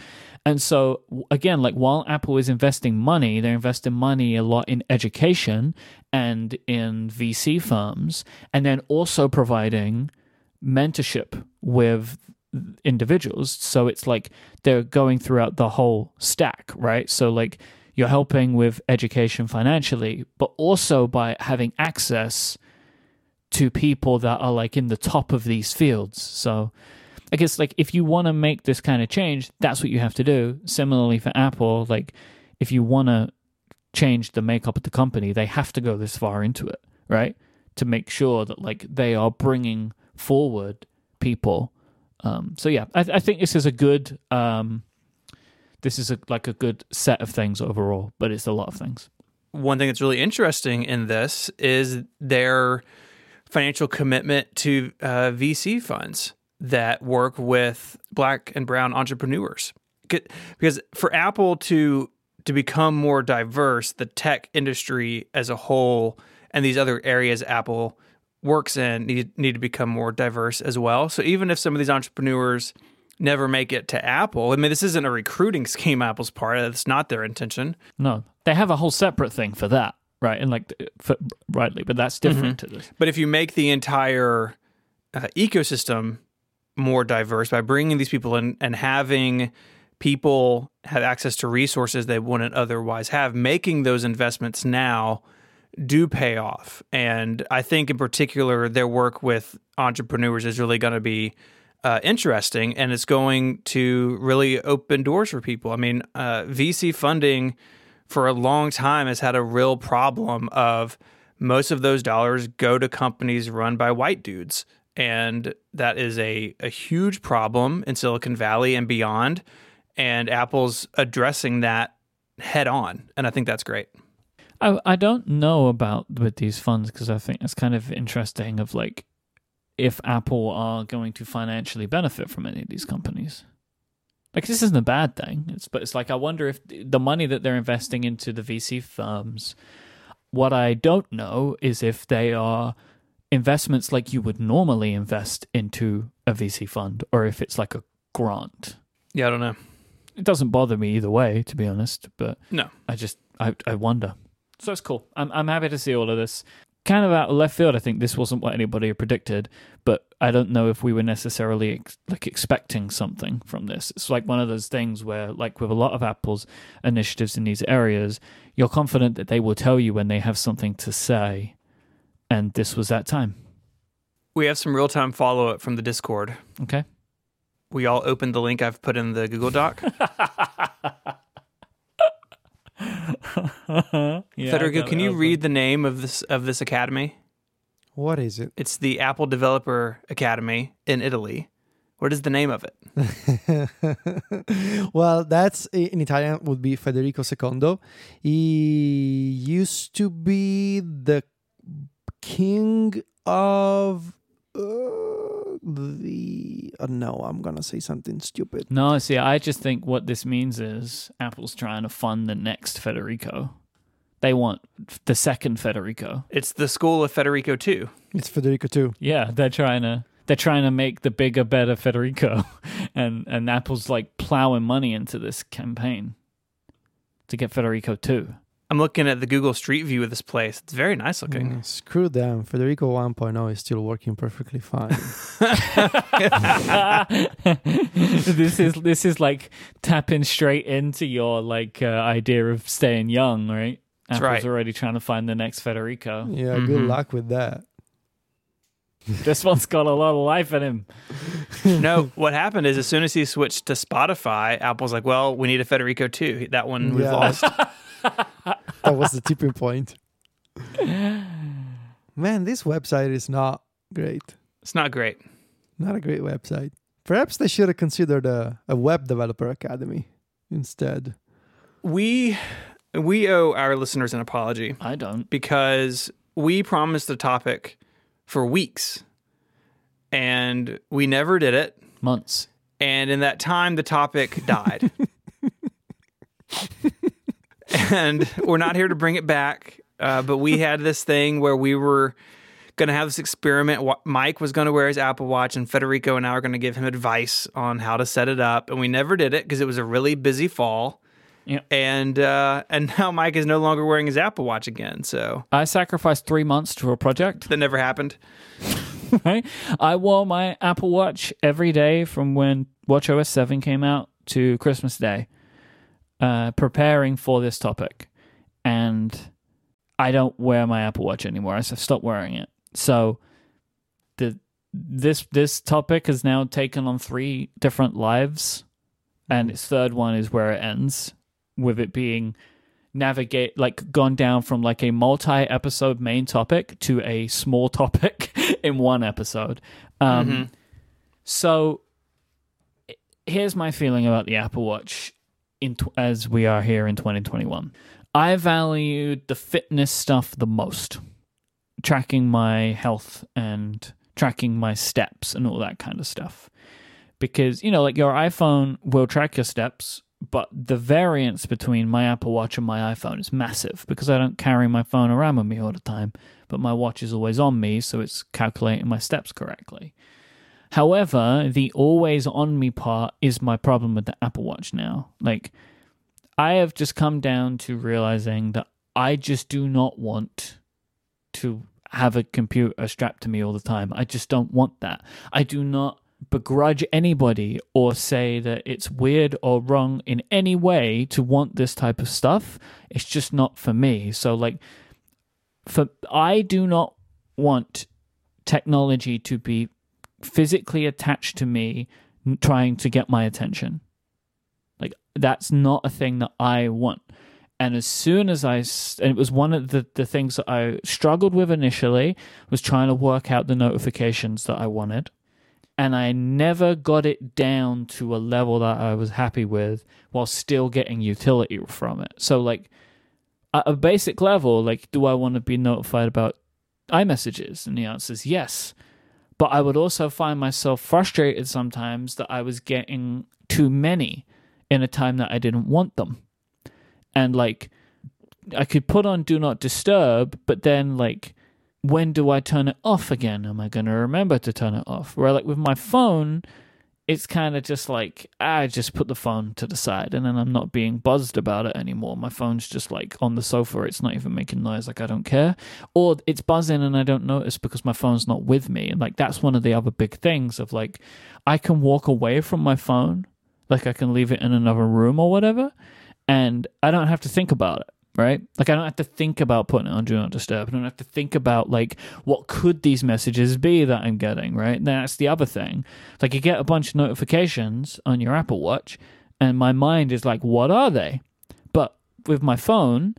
And so, again, like while Apple is investing money, they're investing money a lot in education and in VC firms, and then also providing mentorship with individuals. So it's like they're going throughout the whole stack, right? So, like, you're helping with education financially, but also by having access to people that are like in the top of these fields. So, I guess like if you want to make this kind of change, that's what you have to do. Similarly for Apple, like if you want to change the makeup of the company, they have to go this far into it, right? To make sure that like they are bringing forward people. Um, so yeah, I, I think this is a good. Um, this is a, like a good set of things overall, but it's a lot of things. One thing that's really interesting in this is their financial commitment to uh, VC funds that work with black and brown entrepreneurs. Because for Apple to to become more diverse, the tech industry as a whole and these other areas Apple works in need, need to become more diverse as well. So even if some of these entrepreneurs never make it to Apple, I mean, this isn't a recruiting scheme Apple's part. That's not their intention. No, they have a whole separate thing for that, right? And like, for, rightly, but that's different mm-hmm. to this. But if you make the entire uh, ecosystem more diverse by bringing these people in and having people have access to resources they wouldn't otherwise have, making those investments now do pay off. And I think, in particular, their work with entrepreneurs is really going to be uh, interesting and it's going to really open doors for people. I mean, uh, VC funding for a long time has had a real problem of most of those dollars go to companies run by white dudes. And that is a, a huge problem in Silicon Valley and beyond. And Apple's addressing that head on. And I think that's great. I I don't know about with these funds because I think it's kind of interesting of like if Apple are going to financially benefit from any of these companies. Like this isn't a bad thing. It's but it's like I wonder if the money that they're investing into the VC firms. What I don't know is if they are investments like you would normally invest into a VC fund, or if it's like a grant. Yeah, I don't know. It doesn't bother me either way, to be honest. But No. I just I I wonder. So it's cool. I'm I'm happy to see all of this. Kind of out of left field. I think this wasn't what anybody had predicted, but I don't know if we were necessarily ex- like expecting something from this. It's like one of those things where, like with a lot of Apple's initiatives in these areas, you're confident that they will tell you when they have something to say, and this was that time. We have some real time follow up from the Discord. Okay. We all opened the link I've put in the Google Doc. Federico, can you read the name of this of this academy? What is it? It's the Apple Developer Academy in Italy. What is the name of it? well, that's in Italian would be Federico II. He used to be the king of uh, the. Oh, no, I'm gonna say something stupid. No, see, I just think what this means is Apple's trying to fund the next Federico. They want the second Federico. It's the School of Federico too. It's Federico too. Yeah, they're trying to they're trying to make the bigger, better Federico, and and Apple's like plowing money into this campaign to get Federico two. I'm looking at the Google Street View of this place. It's very nice looking. Mm, screw them. Federico 1.0 is still working perfectly fine. this is this is like tapping straight into your like uh, idea of staying young, right? That's Apple's right. already trying to find the next Federico. yeah, good Mhm. luck with that. This one's got a lot of life in him. no, what happened is as soon as he switched to Spotify, Apple's like, "Well, we need a Federico too." That one we've Yeah. lost. That was the tipping point. Man, this website is not great. It's not great. Not a great website. Perhaps they should have considered a, a web developer academy instead. We we owe our listeners an apology I don't. because we promised a topic for weeks and we never did it. Months. And in that time, the topic died. and we're not here to bring it back. Uh, but we had this thing where we were going to have this experiment. Mike was going to wear his Apple Watch, and Federico and I were going to give him advice on how to set it up. And we never did it because it was a really busy fall. Yep. And uh, and now Mike is no longer wearing his Apple Watch again. So I sacrificed three months to a project. that never happened. right? I wore my Apple Watch every day from when WatchOS 7 came out to Christmas Day, uh, preparing for this topic. And I don't wear my Apple Watch anymore. I've stopped wearing it. So the this this topic has now taken on three different lives, and its third one is where it ends, with it being navigate like gone down from like a multi-episode main topic to a small topic in one episode. Um, Mhm. So here's my feeling about the Apple Watch in as we are here in 2021. I valued the fitness stuff the most, tracking my health and tracking my steps and all that kind of stuff. Because, you know, like your iPhone will track your steps, but the variance between my Apple Watch and my iPhone is massive because I don't carry my phone around with me all the time, but my watch is always on me, so it's calculating my steps correctly. However, the always on me part is my problem with the Apple Watch now. Like, I have just come down to realizing that I just do not want to have a computer strapped to me all the time. I just don't want that. I do not begrudge anybody or say that it's weird or wrong in any way to want this type of stuff. It's just not for me. So, like, for I do not want technology to be physically attached to me trying to get my attention. Like that's not a thing that I want. And as soon as I, and it was one of the, the things that I struggled with initially, was trying to work out the notifications that I wanted. And I never got it down to a level that I was happy with while still getting utility from it. So, like, at a basic level, like, do I want to be notified about iMessages? And the answer is yes. But I would also find myself frustrated sometimes that I was getting too many in a time that I didn't want them. And like, I could put on Do Not Disturb, but then, like, when do I turn it off again? Am I going to remember to turn it off? Where, like, with my phone, it's kind of just like I just put the phone to the side and then I'm not being buzzed about it anymore. My phone's just like on the sofa, it's not even making noise, like I don't care. Or it's buzzing and I don't notice because my phone's not with me. And like that's one of the other big things of like I can walk away from my phone, like I can leave it in another room or whatever, and I don't have to think about it. Right? Like I don't have to think about putting it on do not disturb. I don't have to think about like what could these messages be that I'm getting, right? And that's the other thing. Like you get a bunch of notifications on your Apple Watch and my mind is like, what are they? But with my phone,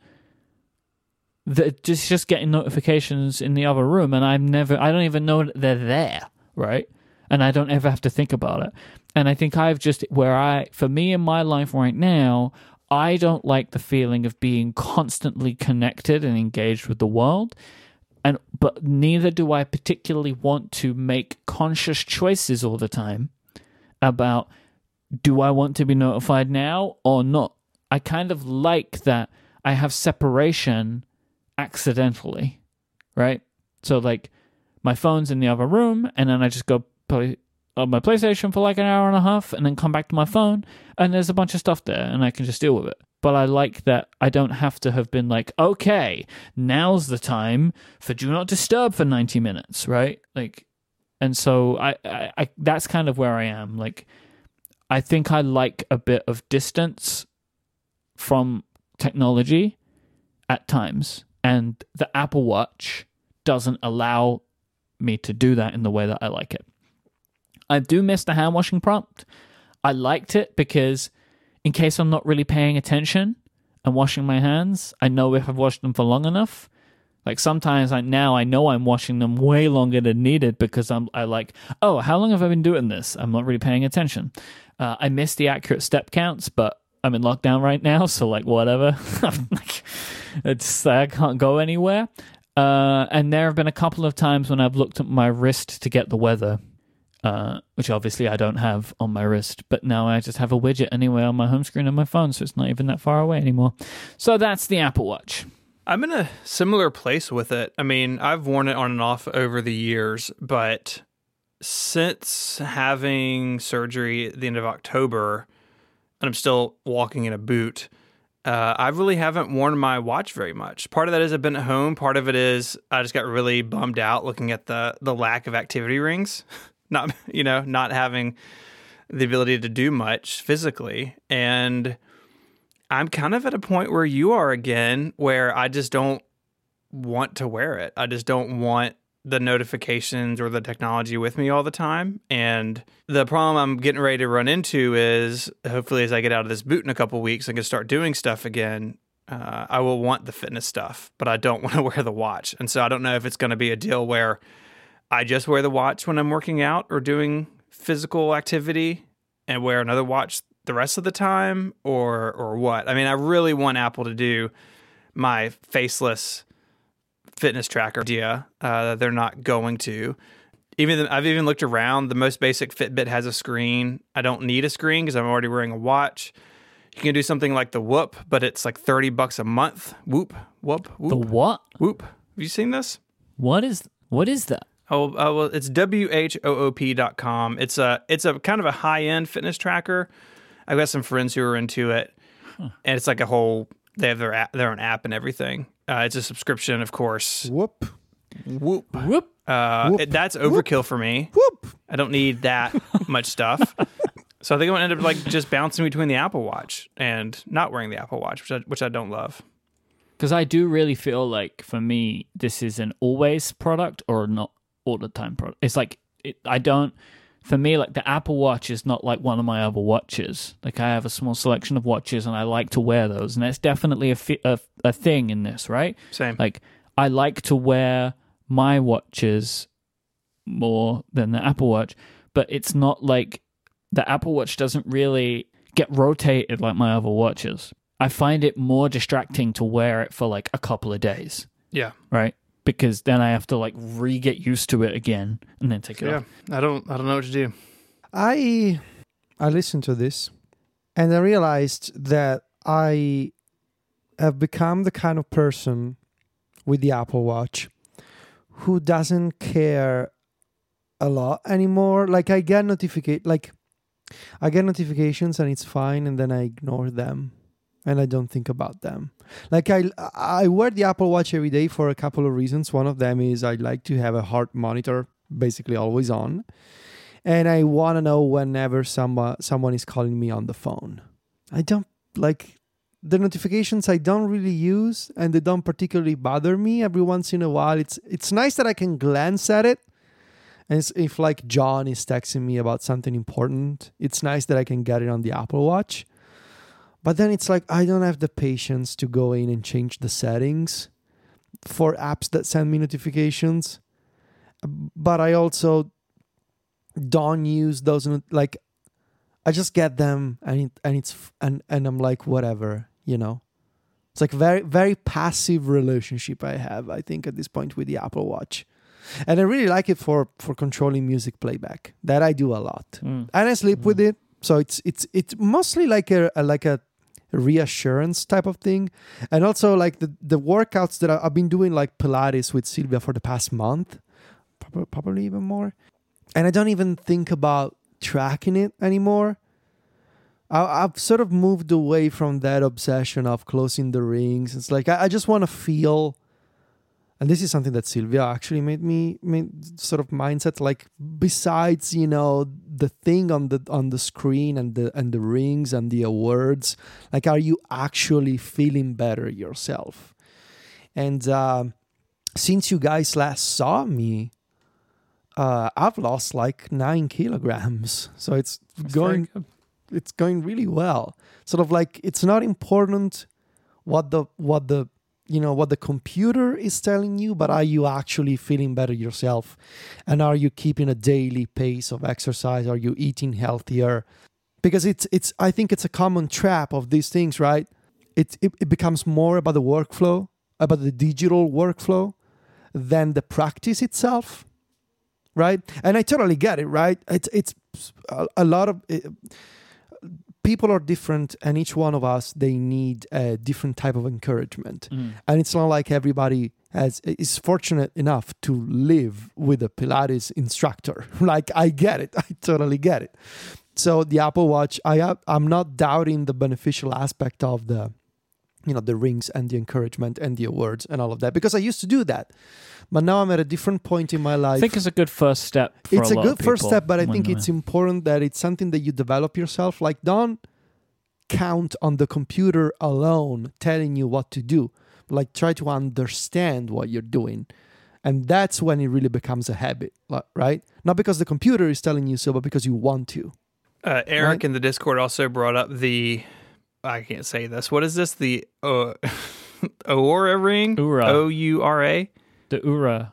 the, just just getting notifications in the other room and I'm never I don't even know that they're there, right? And I don't ever have to think about it. And I think I've just where I for me in my life right now, I don't like the feeling of being constantly connected and engaged with the world. And but neither do I particularly want to make conscious choices all the time about do I want to be notified now or not. I kind of like that I have separation accidentally, right? So like my phone's in the other room and then I just go play on my PlayStation for like an hour and a half and then come back to my phone and there's a bunch of stuff there and I can just deal with it. But I like that I don't have to have been like, okay, now's the time for do not disturb for 90 minutes, right? Like, and so I, I, I that's kind of where I am. Like, I think I like a bit of distance from technology at times. And the Apple Watch doesn't allow me to do that in the way that I like it. I do miss the hand washing prompt. I liked it because, in case I'm not really paying attention and washing my hands, I know if I've washed them for long enough. Like sometimes I now I know I'm washing them way longer than needed because I'm I like oh how long have I been doing this? I'm not really paying attention. Uh, I miss the accurate step counts, but I'm in lockdown right now, so like whatever. it's I can't go anywhere. Uh, and there have been a couple of times when I've looked at my wrist to get the weather, uh, which obviously I don't have on my wrist, but now I just have a widget anyway on my home screen on my phone, so it's not even that far away anymore. So that's the Apple Watch. I'm in a similar place with it. I mean, I've worn it on and off over the years, but since having surgery at the end of October, and I'm still walking in a boot, uh, I really haven't worn my watch very much. Part of that is I've been at home. Part of it is I just got really bummed out looking at the the lack of activity rings, not you know not having the ability to do much physically, and I'm kind of at a point where you are again, where I just don't want to wear it. I just don't want the notifications or the technology with me all the time. And the problem I'm getting ready to run into is hopefully as I get out of this boot in a couple weeks and can start doing stuff again, uh, I will want the fitness stuff, but I don't want to wear the watch. And so I don't know if it's going to be a deal where I just wear the watch when I'm working out or doing physical activity and wear another watch the rest of the time or or what. I mean, I really want Apple to do my faceless fitness tracker idea. Uh, they're not going to. Even I've even looked around. The most basic Fitbit has a screen. I don't need a screen because I'm already wearing a watch. You can do something like the Whoop, but it's like thirty bucks a month. Whoop, whoop, whoop, The what? whoop. Have you seen this? What is what is that? Oh, uh, well, it's w h o o p dot com. It's a it's a kind of a high end fitness tracker. I've got some friends who are into it, and it's like a whole. They have their app, their own app and everything. Uh, it's a subscription, of course. Whoop. Whoop. Whoop. Uh, Whoop. it- that's overkill for me. Whoop. I don't need that much stuff. So I think I'm gonna end up like just bouncing between the Apple Watch and not wearing the Apple Watch, which I, which I don't love. because I do really feel like for me this is an always product or not all the time product. It's like it, I don't. For me, like the Apple Watch is not like one of my other watches. Like I have a small selection of watches, and I like to wear those, and that's definitely a fi- a, a thing in this, right? Same. Like I like to wear my watches more than the Apple Watch, but it's not like the Apple Watch doesn't really get rotated like my other watches. I find it more distracting to wear it for like a couple of days, yeah. right? Because then I have to like re get used to it again and then take it Yeah. off. I don't I don't know what to do. I I listened to this and I realized that I have become the kind of person with the Apple Watch who doesn't care a lot anymore. Like I get notificate like I get notifications and it's fine and then I ignore them and I don't think about them. Like I I wear the Apple Watch every day for a couple of reasons. One of them is I like to have a heart monitor basically always on and I want to know whenever someone someone is calling me on the phone. I don't like the notifications I don't really use and they don't particularly bother me every once in a while. It's it's nice that I can glance at it. And if like John is texting me about something important, it's nice that I can get it on the Apple Watch. But then it's like I don't have the patience to go in and change the settings for apps that send me notifications. But I also don't use those like I just get them and it, and it's and and I'm like whatever, you know. It's like very very passive relationship I have I think at this point with the Apple Watch. And I really like it for for controlling music playback. That I do a lot. Mm. And I sleep with it. So it's it's it's mostly like a, a like a reassurance type of thing. And also like the the workouts that I've been doing like Pilates with Sylvia for the past month, probably even more and I don't even think about tracking it anymore. I, I've sort of moved away from that obsession of closing the rings. It's like I just want to feel, and this is something that Sylvia actually made me made sort of mindset. Like besides, you know, the thing on the on the screen and the and the rings and the awards, like are you actually feeling better yourself? And um, since you guys last saw me, uh, I've lost like nine kilograms. So it's That's going it's going really well. Sort of like it's not important what the what the you know what the computer is telling you, but are you actually feeling better yourself? And are you keeping a daily pace of exercise? Are you eating healthier? Because it's it's I think it's a common trap of these things, right? It it, it becomes more about the workflow, about the digital workflow than the practice itself right and i totally get it right it's it's a, a lot of it, people are different and each one of us they need a different type of encouragement. Mm. and it's not like everybody has is fortunate enough to live with a pilates instructor. Like i get it. I totally get it. So the apple watch i i'm not doubting the beneficial aspect of the you know the rings and the encouragement and the awards and all of that because i used to do that but now i'm at a different point in my life I think it's a good first step. For it's a, a, lot good of first step but i think it's important that it's something that you develop yourself like don't count on the computer alone telling you what to do like try to understand what you're doing and that's when it really becomes a habit right not because the computer is telling you so but because you want to Uh, Eric Right. in the Discord also brought up the. I can't say this. What is this? The uh, Aura ring? Oura. O U R A? the Ura,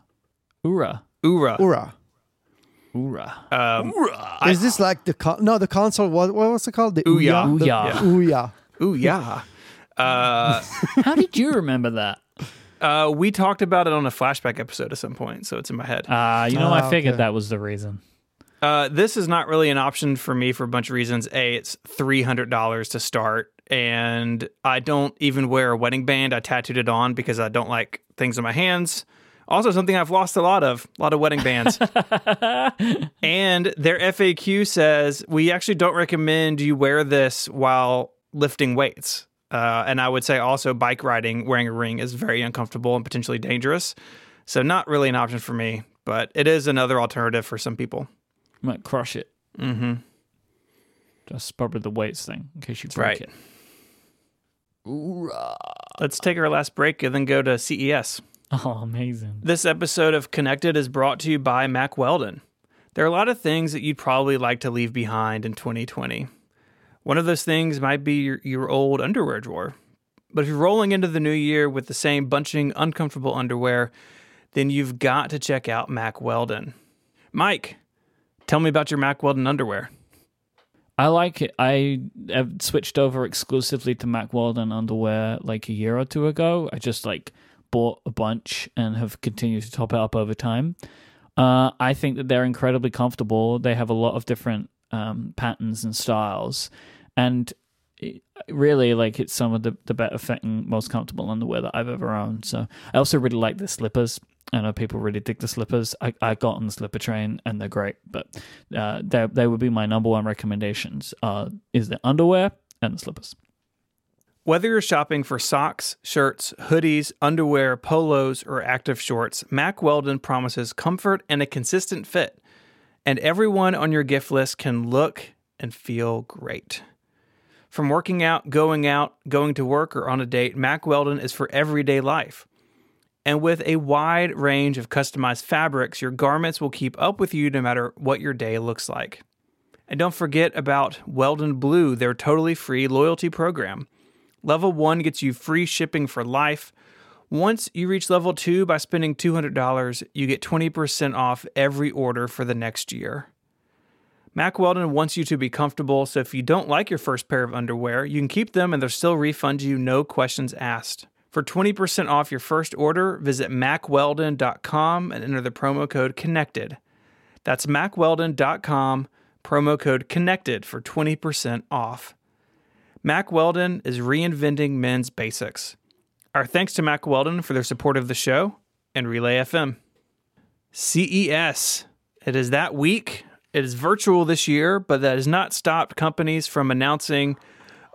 Ura, Ura. Ura. Ura. Um, is this like the con- no the console what, what was it called the Ouya. The- Ouya. Yeah. Ouya. ooh, yeah. Uh, How did you remember that? uh, we talked about it on a flashback episode at some point, so it's in my head. Ah, you know, Ah, I figured okay. that was the reason. Uh, this is not really an option for me for a bunch of reasons. A, it's three hundred dollars to start, and I don't even wear a wedding band. I tattooed it on because I don't like things in my hands. Also, something I've lost a lot of, a lot of wedding bands. and their FAQ says we actually don't recommend you wear this while lifting weights. Uh, and I would say also bike riding wearing a ring is very uncomfortable and potentially dangerous. So not really an option for me, but it is another alternative for some people. Might crush it. Mm-hmm. That's probably the weights thing, in case you break right. it. Ura. Let's take our last break and then go to CES. Oh, amazing. This episode of Connected is brought to you by Mack Weldon. There are a lot of things that you'd probably like to leave behind in 2020. One of those things might be your, your old underwear drawer. But if you're rolling into the new year with the same bunching, uncomfortable underwear, then you've got to check out Mack Weldon. Mike, tell me about your Mack Weldon underwear. I like it. I have switched over exclusively to Mack Weldon underwear like a year or two ago. I just like bought a bunch and have continued to top it up over time. Uh, I think that they're incredibly comfortable. They have a lot of different um, patterns and styles, and really, like it's some of the, the better fitting, most comfortable underwear that I've ever owned. So I also really like the slippers. I know people really dig the slippers. I, I got on the slipper train and they're great, but uh, they they would be my number one recommendations. Uh, is the underwear and the slippers. Whether you're shopping for socks, shirts, hoodies, underwear, polos, or active shorts, Mack Weldon promises comfort and a consistent fit. And everyone on your gift list can look and feel great. From working out, going out, going to work, or on a date, Mack Weldon is for everyday life. And with a wide range of customized fabrics, your garments will keep up with you no matter what your day looks like. And don't forget about Weldon Blue, their totally free loyalty program. Level 1 gets you free shipping for life. Once you reach level 2 by spending $200, you get 20% off every order for the next year. Mack Weldon wants you to be comfortable, so if you don't like your first pair of underwear, you can keep them and they'll still refund you, no questions asked. For 20% off your first order, visit mackweldon.com and enter the promo code CONNECTED. That's mackweldon.com, promo code CONNECTED for 20% off. Mack Weldon is reinventing men's basics. Our thanks to Mack Weldon for their support of the show and Relay FM. CES. It is that week. It is virtual this year, but that has not stopped companies from announcing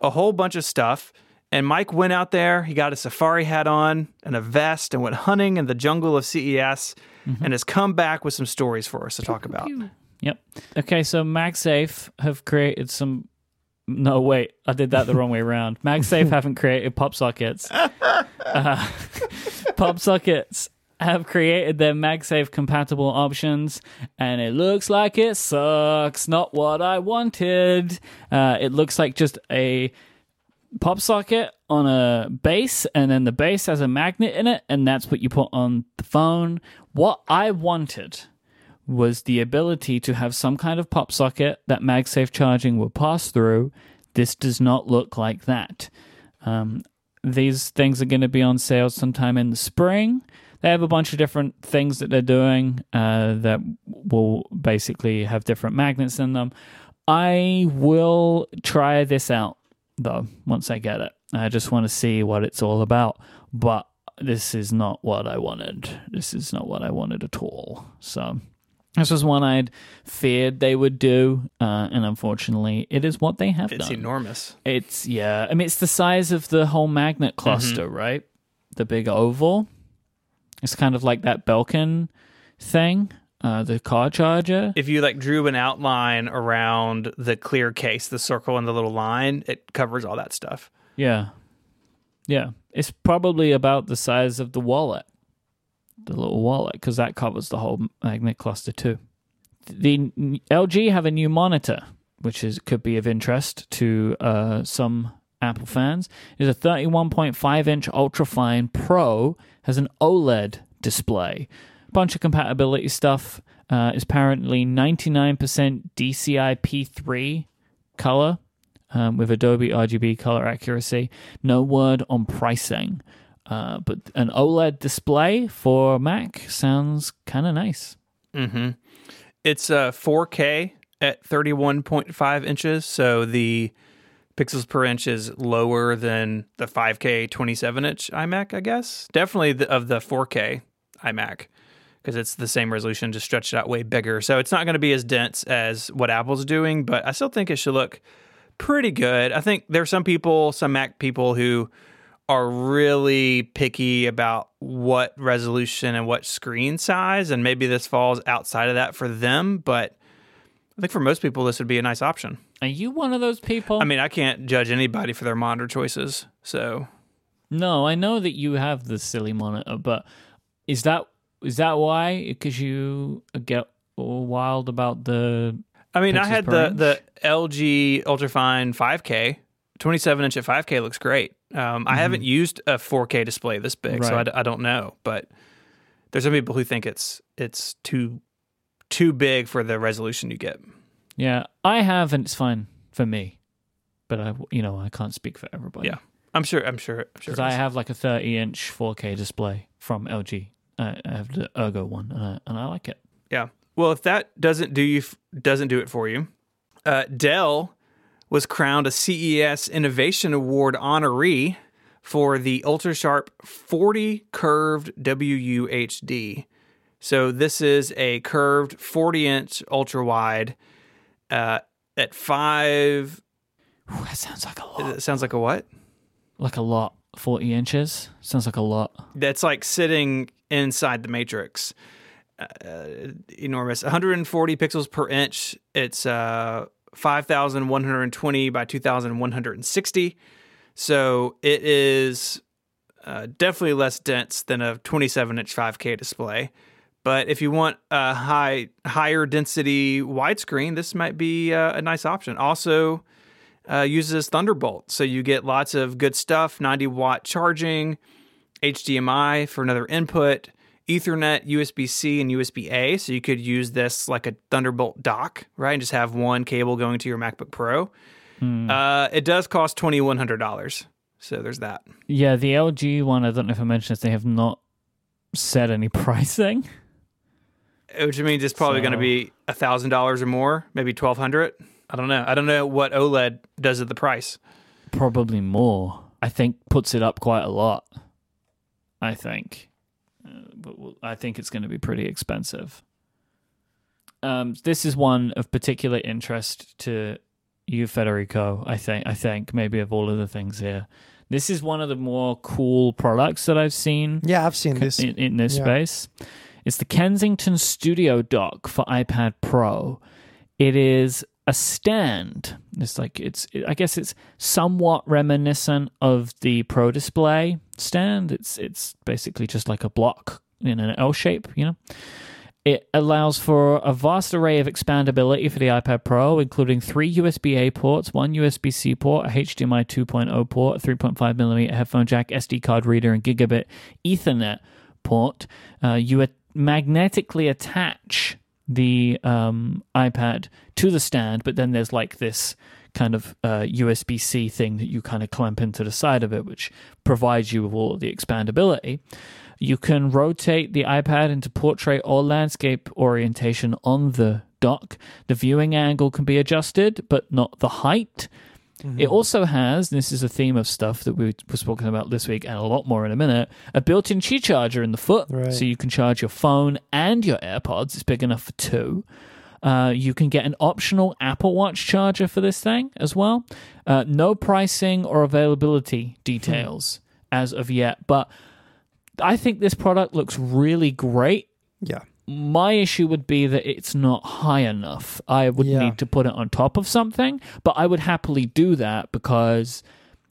a whole bunch of stuff. And Mike went out there, he got a safari hat on and a vest and went hunting in the jungle of CES and has come back with some stories for us to talk about. Yep. Okay, so MagSafe have created some. No, wait, I did that the wrong way around. MagSafe haven't created pop sockets. Uh, pop sockets have created their MagSafe compatible options, and it looks like it sucks. Not what I wanted. Uh, it looks like just a pop socket on a base, and then the base has a magnet in it, and that's what you put on the phone. What I wanted was the ability to have some kind of pop socket that MagSafe charging will pass through. This does not look like that. Um, these things are going to be on sale sometime in the spring. They have a bunch of different things that they're doing uh, that will basically have different magnets in them. I will try this out though once I get it. I just want to see what it's all about. But this is not what I wanted. This is not what I wanted at all. So this was one I'd feared they would do, uh, and unfortunately, it is what they have It's done. enormous. It's yeah. I mean, it's the size of the whole magnet cluster, right? The big oval. It's kind of like that Belkin thing, uh, the car charger. If you like drew an outline around the clear case, the circle and the little line, it covers all that stuff. Yeah, yeah. It's probably about the size of the wallet, the little wallet, because that covers the whole magnet cluster too. The LG have a new monitor, which is could be of interest to uh, some Apple fans. It's a 31.5 inch ultrafine Pro has an OLED display. Bunch of compatibility stuff. Uh, is apparently 99% DCI P3 color um, with Adobe RGB color accuracy. No word on pricing, uh, but an OLED display for Mac sounds kind of nice. Mm-hmm. It's uh, 4K at 31.5 inches, so the pixels per inch is lower than the 5K 27 inch iMac, I guess. Definitely the, of the 4K iMac because it's the same resolution, just stretched out way bigger. So it's not going to be as dense as what Apple's doing, but I still think it should look pretty good. I think there's some people, some Mac people who are really picky about what resolution and what screen size, and maybe this falls outside of that for them. But I think for most people, this would be a nice option. Are you one of those people? I mean, I can't judge anybody for their monitor choices, so No, I know that you have the silly monitor, but is that is that why? Because you get wild about the I mean, I had the inch? the LG Ultrafine 5K, 27 inch at 5K looks great. Um, I haven't used a 4K display this big, so I, Mm-hmm. Right. I don't know. But there's some people who think it's it's too too big for the resolution you get. yeah. I have, and it's fine for me, but I you know I can't speak for everybody. Yeah. I'm sure. I'm sure. I'm sure. I have like a 30 inch 4K display from LG. I I have the Ergo one, and I, and I like it. Yeah. Well, if that doesn't do you doesn't do it for you, uh, Dell was crowned a CES Innovation Award honoree for the UltraSharp 40 curved WUHD. So this is a curved 40 inch ultra wide uh, at five. Ooh, that sounds like a lot. It sounds like a what? Like a lot. 40 inches sounds like a lot. That's like sitting inside the matrix. Uh, enormous. 140 pixels per inch. It's uh, 5,120 by 2,160. So it is uh, definitely less dense than a 27 inch 5K display. But if you want a high higher density widescreen, this might be uh, a nice option. Also, uh, uses Thunderbolt, so you get lots of good stuff. 90 watt charging, HDMI for another input, Ethernet, USB C, and USB A. So you could use this like a Thunderbolt dock, right? And just have one cable going to your MacBook Pro. Uh, it does cost twenty one hundred dollars. So there's that. Yeah, the LG one, I don't know if I mentioned this, they have not said any pricing. Which means it's probably going to be a thousand dollars or more, maybe twelve hundred. I don't know. I don't know what OLED does at the price. Probably more. I think puts it up quite a lot. I think. Uh, but we'll- I think it's going to be pretty expensive. Um, this is one of particular interest to you, Federico. I think. I think maybe of all of the things here, this is one of the more cool products that I've seen Yeah, I've seen this. in, in this Yeah. space. It's the Kensington Studio Dock for iPad Pro. It is a stand. It's like it's. I guess it's somewhat reminiscent of the Pro Display stand. It's it's basically just like a block in an L shape. You know. It allows for a vast array of expandability for the iPad Pro, including three USB A ports, one USB C port, a HDMI 2.0 port, a 3.5 millimeter headphone jack, SD card reader, and gigabit Ethernet port. Uh, you magnetically attach the um, iPad to the stand, but then there's like this kind of uh, USB C thing that you kind of clamp into the side of it, which provides you with all the expandability. You can rotate the iPad into portrait or landscape orientation on the dock. The viewing angle can be adjusted, but not the height. It also has, this is a theme of stuff that we were talking about this week and a lot more in a minute, a built in Qi charger in the foot. Right. So you can charge your phone and your AirPods. It's big enough for two. Uh, you can get an optional Apple Watch charger for this thing as well. Uh, no pricing or availability details as of yet, but I think this product looks really great. Yeah. My issue would be that it's not high enough. I would Yeah. need to put it on top of something, but I would happily do that because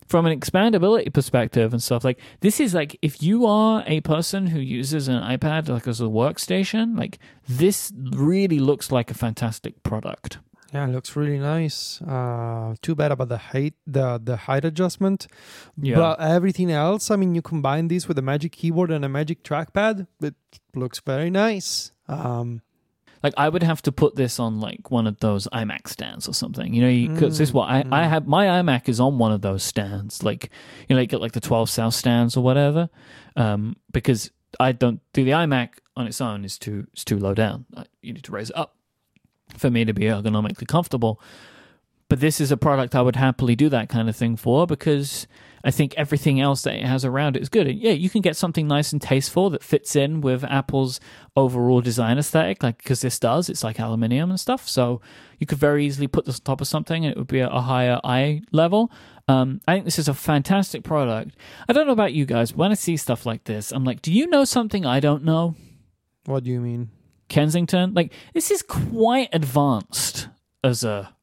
from an expandability perspective and stuff like this is like if you are a person who uses an iPad like as a workstation, like this really looks like a fantastic product. Yeah, it looks really nice. Uh, too bad about the height, the the height adjustment. Yeah. But everything else, I mean, you combine this with a Magic Keyboard and a Magic Trackpad, it looks very nice. Um, Like I would have to put this on like one of those iMac stands or something. You know, because this is what I, I have. My iMac is on one of those stands, like you know, like get like the twelve South stands or whatever. Um, because I don't do the iMac on its own is too is too low down. You need to raise it up for me to be ergonomically comfortable. But this is a product I would happily do that kind of thing for because I think everything else that it has around it is good. And yeah, you can get something nice and tasteful that fits in with Apple's overall design aesthetic, like because this does. It's like aluminium and stuff, so you could very easily put this on top of something and it would be a, a higher eye level. Um, I think this is a fantastic product. I don't know about you guys. When I see stuff like this, I'm like, do you know something I don't know? what do you mean? Kensington. Like this is quite advanced as a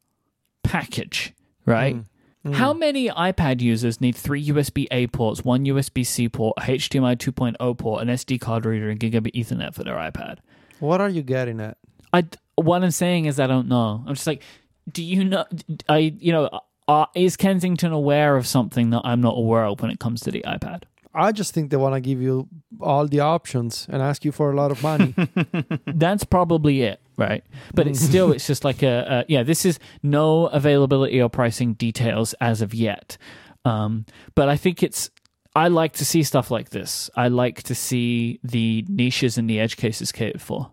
package, right? Mm. How many iPad users need three USB A ports, one USB C port, a HDMI 2.0 port, an SD card reader, and gigabit Ethernet for their iPad? What are you getting at? I what I'm saying is I don't know. I'm just like, do you know? I you know, uh, is Kensington aware of something that I'm not aware of when it comes to the iPad? I just think they want to give you all the options and ask you for a lot of money. That's probably it, right? But it's still, it's just like a, a yeah. This is no availability or pricing details as of yet. Um, but I think it's. I like to see stuff like this. I like to see the niches and the edge cases catered for.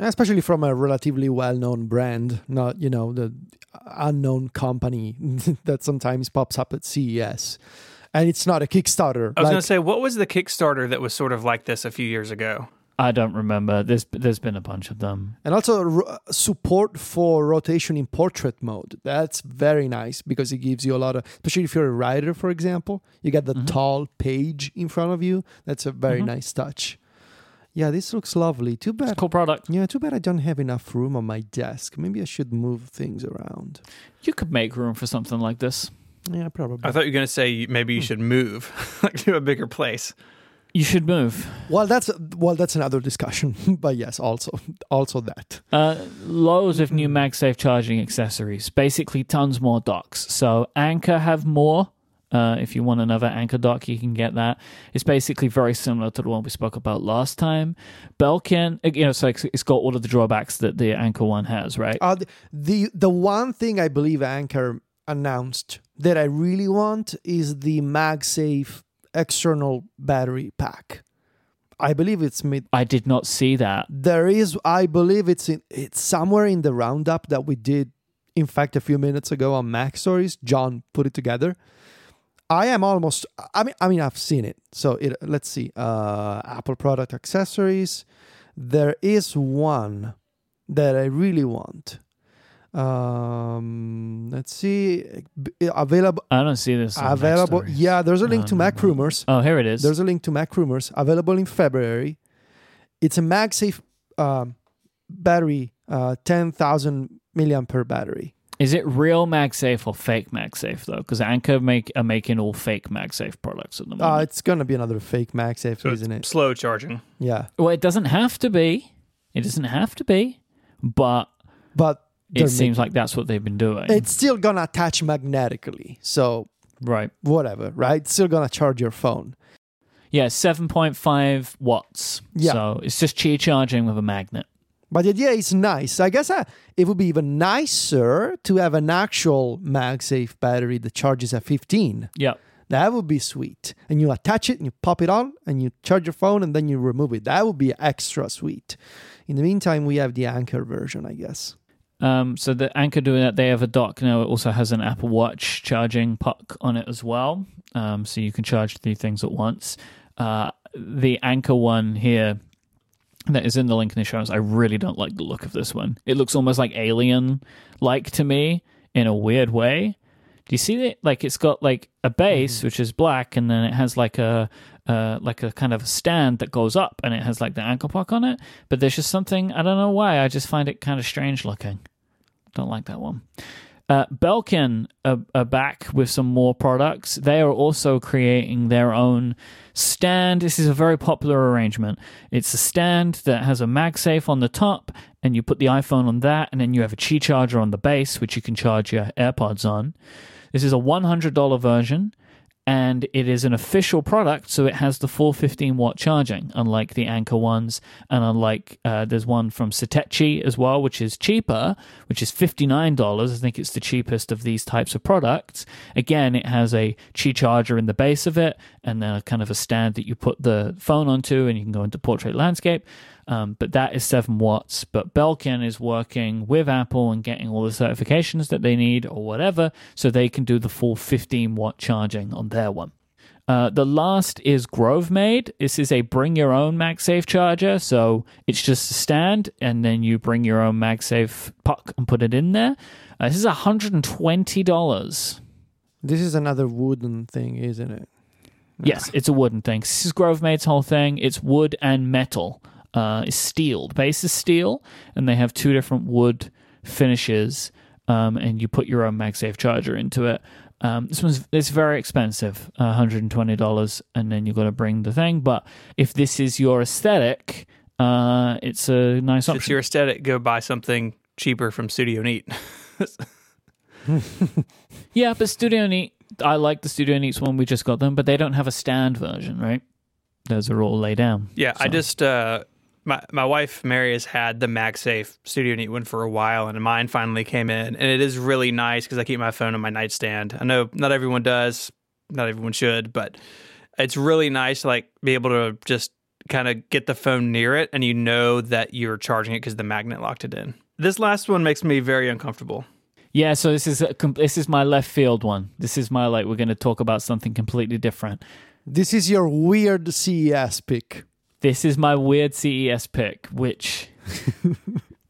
especially from a relatively well-known brand, not you know the unknown company that sometimes pops up at CES, and it's not a Kickstarter. I was like- going to say, what was the Kickstarter that was sort of like this a few years ago? I don't remember. There's there's been a bunch of them. and also ro- support for rotation in portrait mode. That's very nice because it gives you a lot of, especially if you're a writer, for example, you get the tall page in front of you. That's a very Mhm. nice touch. Yeah, this looks lovely. Too It's bad. a cool product. Yeah, too bad I don't have enough room on my desk. Maybe I should move things around. You could make room for something like this. Yeah, probably. I thought you were going to say maybe you should move like to a bigger place. You should move. Well, that's well, that's another discussion. but yes, also also that. Uh, loads of new MagSafe charging accessories. Basically, tons more docks. So Anker have more. Uh, if you want another Anker dock, you can get that. It's basically very similar to the one we spoke about last time. Belkin, uh, you know, so it's, it's got all of the drawbacks that the Anker one has, right? Uh, the, the the one thing I believe Anker announced that I really want is the MagSafe external battery pack. I believe it's mid. I did not see that. There is, I believe it's in. It's somewhere in the roundup that we did. In fact, a few minutes ago on MacStories, John put it together. I am almost. I mean, I mean, I've seen it. So it. Let's see. Uh, Apple product accessories. There is one that I really want. Um, let's see. Available. I don't see this. Available. Yeah, there's a link No, to no, Mac no. Rumors. Oh, here it is. There's a link to MacRumors available in February. It's a MagSafe um, battery, uh, 10,000 milliampere battery. Is it real MagSafe or fake MagSafe though? Because Anker make are making all fake MagSafe products at the Uh, moment. it's going to be another fake MagSafe, So isn't it? slow charging. Yeah. well, it doesn't have to be. It doesn't have to be, but But it seems like that's what they've been doing. it's still to attach magnetically. So, right. whatever, right? It's still to charge your phone. Yeah, seven point five watts. Yeah. So it's just charging with a magnet. But the idea is nice. I guess uh, it would be even nicer to have an actual MagSafe battery that charges at 15. Yeah. That would be sweet. And you attach it and you pop it on and you charge your phone and then you remove it. That would be extra sweet. In the meantime, we have the Anker version, I guess. Um, so the Anker doing that, they have a dock now. It also has an Apple Watch charging puck on it as well. Um, so you can charge three things at once. Uh, the Anker one here that is in the link in the show notes, I really don't like the look of this one. It looks almost like alien like to me in a weird way. Do you see it? Like it's got like a base which is black, and then it has like a uh, like a kind of a stand that goes up, and it has like the ankle puck on it. But there's just something I don't know why. I just find it kind of strange looking. Don't like that one. Uh, Belkin are, are back with some more products. They are also creating their own stand. This is a very popular arrangement. It's a stand that has a MagSafe on the top, and you put the iPhone on that, and then you have a Qi charger on the base, which you can charge your AirPods on. This is a $100 version, and it is an official product, so it has the full 15 watt charging, unlike the Anker ones, and unlike uh, there's one from Satechi as well, which is cheaper, which is $59. I think it's the cheapest of these types of products. Again, it has a Qi charger in the base of it, and then a kind of a stand that you put the phone onto, and you can go into portrait landscape. Um, but that is 7 watts. But Belkin is working with Apple and getting all the certifications that they need or whatever, so they can do the full 15 watt charging on their one. Uh, the last is Grove Made. This is a bring your own MagSafe charger. So it's just a stand, and then you bring your own MagSafe puck and put it in there. Uh, this is $120. This is another wooden thing, isn't it? Yes, it's a wooden thing. This is Grove Made's whole thing. It's wood and metal. Uh, it's steel. The base is steel, and they have two different wood finishes. Um, and you put your own MagSafe charger into it. Um, this one's it's very expensive, uh, $120, and then you've got to bring the thing. But if this is your aesthetic, uh, it's a nice option. If it's your aesthetic, go buy something cheaper from Studio Neat. yeah, but Studio Neat, I like the Studio Neats one. We just got them, but they don't have a stand version, right? Those are all lay down. Yeah, I just uh my my wife Mary has had the MagSafe Studio Neat one for a while, and mine finally came in, and it is really nice because I keep my phone on my nightstand. I know not everyone does, not everyone should, but it's really nice to like be able to just kind of get the phone near it, and you know that you're charging it because the magnet locked it in. This last one makes me very uncomfortable. Yeah, so this is a, this is my left field one. This is my like we're going to talk about something completely different. This is your weird CES pick. This is my weird CES pick, which.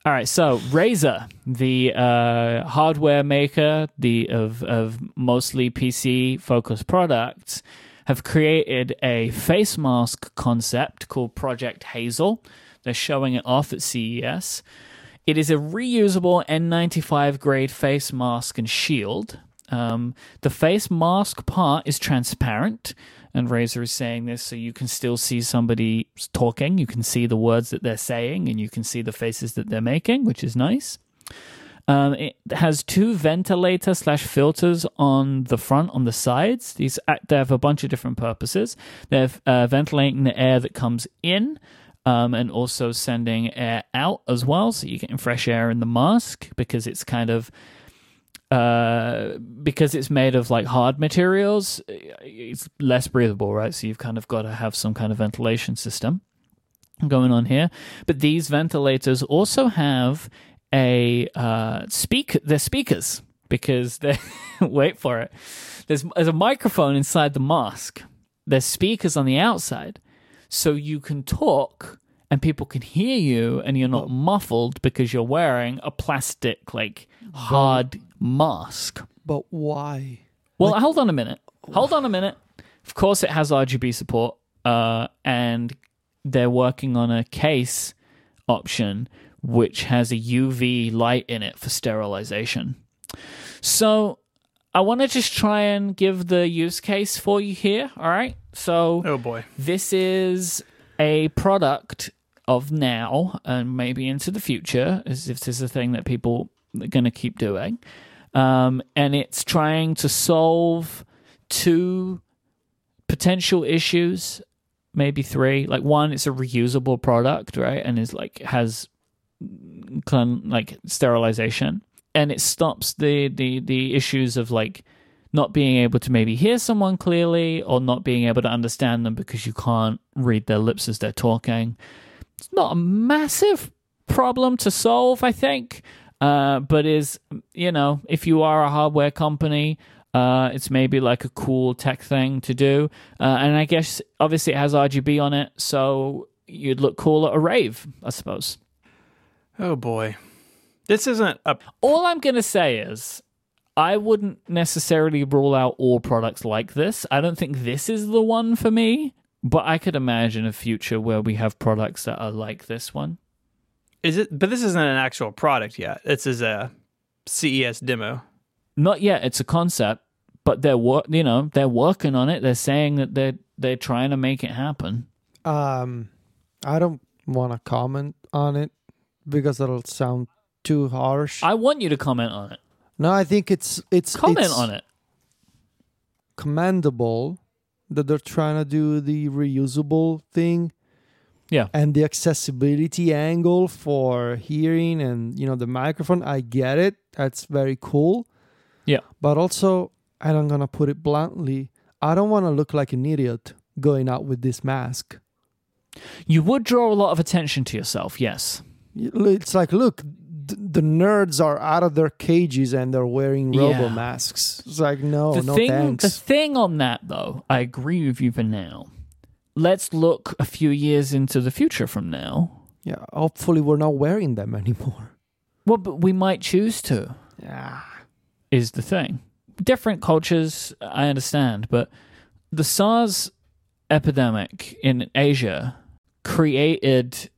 All right, so Razer, the uh, hardware maker, the of of mostly PC focused products, have created a face mask concept called Project Hazel. They're showing it off at CES. It is a reusable N95 grade face mask and shield. Um, the face mask part is transparent, and Razer is saying this so you can still see somebody talking. You can see the words that they're saying, and you can see the faces that they're making, which is nice. Um, it has two ventilator slash filters on the front, on the sides. These they have a bunch of different purposes. They're uh, ventilating the air that comes in, um, and also sending air out as well, so you're getting fresh air in the mask because it's kind of uh, because it's made of like hard materials. It's less breathable, right? So you've kind of got to have some kind of ventilation system going on here. But these ventilators also have a uh, speak. They're speakers because they wait for it. There's there's a microphone inside the mask. There's speakers on the outside, so you can talk and people can hear you, and you're not muffled because you're wearing a plastic like hard mask. But why? Well, hold on a minute. Hold on a minute. Of course, it has RGB support, uh, and they're working on a case option which has a UV light in it for sterilization. So, I want to just try and give the use case for you here. All right. So, Oh boy. this is a product of now and maybe into the future, as if this is a thing that people are going to keep doing. Um, and it's trying to solve two potential issues, maybe three. Like one, it's a reusable product, right? And is like has like sterilization, and it stops the the the issues of like not being able to maybe hear someone clearly or not being able to understand them because you can't read their lips as they're talking. It's not a massive problem to solve, I think, uh, but is you know if you are a hardware company. Uh, it's maybe like a cool tech thing to do, uh, and I guess obviously it has RGB on it, so you'd look cool at a rave, I suppose. Oh boy. This isn't a All I'm going to say is I wouldn't necessarily rule out all products like this. I don't think this is the one for me, but I could imagine a future where we have products that are like this one. is it but this isn't an actual product yet. This is a CES demo. Not yet, it's a concept, but they're wor- you know, they're working on it. They're saying that they're they're trying to make it happen. Um, I don't want to comment on it because it'll sound too harsh. I want you to comment on it. no, I think it's it's Comment it's on it. commendable that they're trying to do the reusable thing. Yeah. And the accessibility angle for hearing and you know the microphone, I get it. That's very cool. Yeah. But also, and I'm gonna put it bluntly, I don't want to look like an idiot going out with this mask. You would draw a lot of attention to yourself, yes. It's like, look, the nerds are out of their cages and they're wearing robo Yeah. masks. It's like, no, the no thing, thanks. The thing on that, though, I agree with you for now. Let's look a few years into the future from now. yeah, hopefully we're not wearing them anymore. Well, but we might choose to, Yeah. is the thing. Different cultures, I understand, but the SARS epidemic in Asia created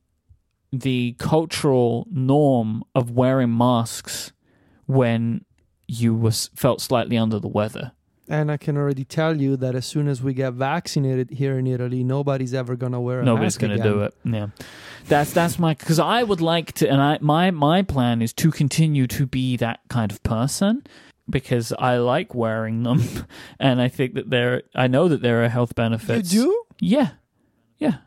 the cultural norm of wearing masks when you was felt slightly under the weather. And I can already tell you that as soon as we get vaccinated here in Italy, nobody's ever gonna wear a Nobody's mask Nobody's going to again. do it. Yeah, that's that's my because I would like to, and I my my plan is to continue to be that kind of person because I like wearing them, and I think that there I know that there are health benefits. You do? Yeah, yeah.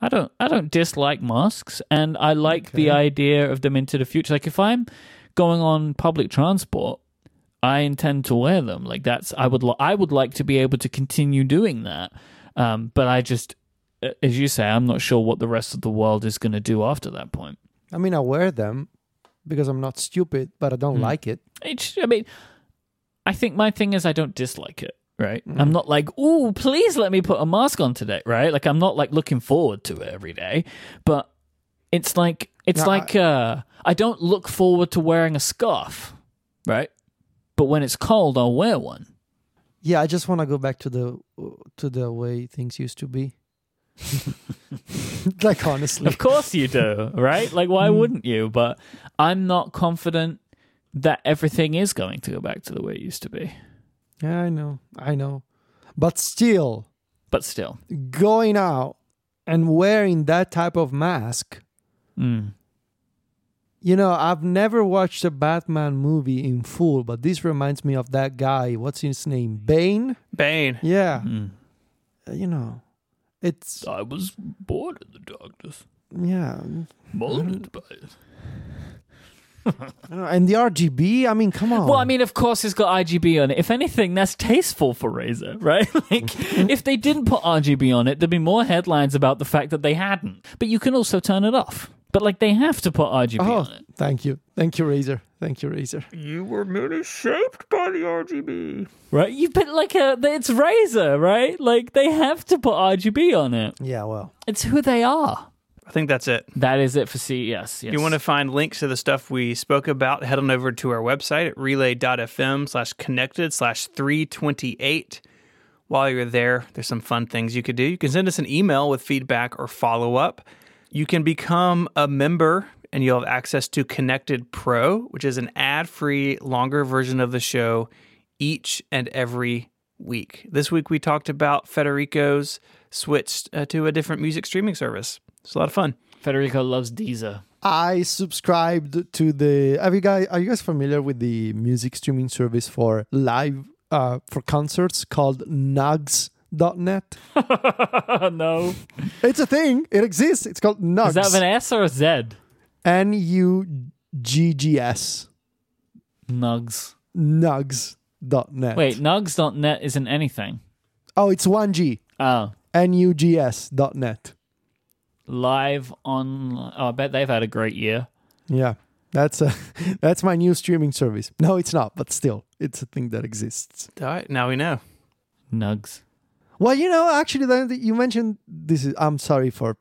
I don't I don't dislike masks, and I like the idea of them into the future. Like if I'm going on public transport. I intend to wear them. Like that's I would li- I would like to be able to continue doing that. Um, but I just, as you say, I'm not sure what the rest of the world is going to do after that point. I mean, I wear them because I'm not stupid, but I don't Hmm. like it. It's, I mean, I think my thing is I don't dislike it. Right, Mm. I'm not like, oh, please let me put a mask on today. Right, like I'm not like looking forward to it every day, but it's like it's No, like uh, I don't look forward to wearing a scarf. Right, but when it's cold, I'll wear one. Yeah, I just want to go back to the to the way things used to be. like honestly, Of course you do, right? Like, why Hmm. wouldn't you? But I'm not confident that everything is going to go back to the way it used to be. Yeah, I know, I know, but still, But still, going out and wearing that type of mask. mm. You know, I've never watched a Batman movie in full, but this reminds me of that guy. What's his name? Bane. Bane. Yeah, Mm. you know, it's I was bored in the darkness, yeah, molded by it. I don't know, and the RGB. I mean, come on. Well, I mean, of course, it's got RGB on it. If anything, that's tasteful for Razer, right? like, if they didn't put RGB on it, there'd be more headlines about the fact that they hadn't. But you can also turn it off. But like, they have to put RGB oh, on it. thank you, thank you, Razer, thank you, Razer. You were merely shaped by the RGB. Right? You've been like uh, a, it's Razer, right? Like, they have to put RGB on it. Yeah, well, It's who they are. I think that's it. That is it for CES. Yes. If you want to find links to the stuff we spoke about, head on over to our website at relay.fm slash connected slash 328. While you're there, there's some fun things you could do. You can send us an email with feedback or follow up. You can become a member and you'll have access to Connected Pro, which is an ad free, longer version of the show each and every week. This week we talked about Federico's switched uh, to a different music streaming service. It's a lot of fun. Federico loves Deezer. I subscribed to the. Have you guys? Are you guys familiar with the music streaming service for live uh, for concerts called Nugs.net? no. It's a thing. It exists. It's called Nugs. Is that with an S or a Z? N U G G S. Nugs. Nugs.net. Wait, nugs.net isn't anything. Oh, it's one G. Oh. N U G S dot net. Live on. Oh, I bet they've had a great year. Yeah. That's a that's my new streaming service. No, it's not, but still, it's a thing that exists. All right, now we know. Nugs. Well, you know, actually, then you mentioned this is. I'm sorry for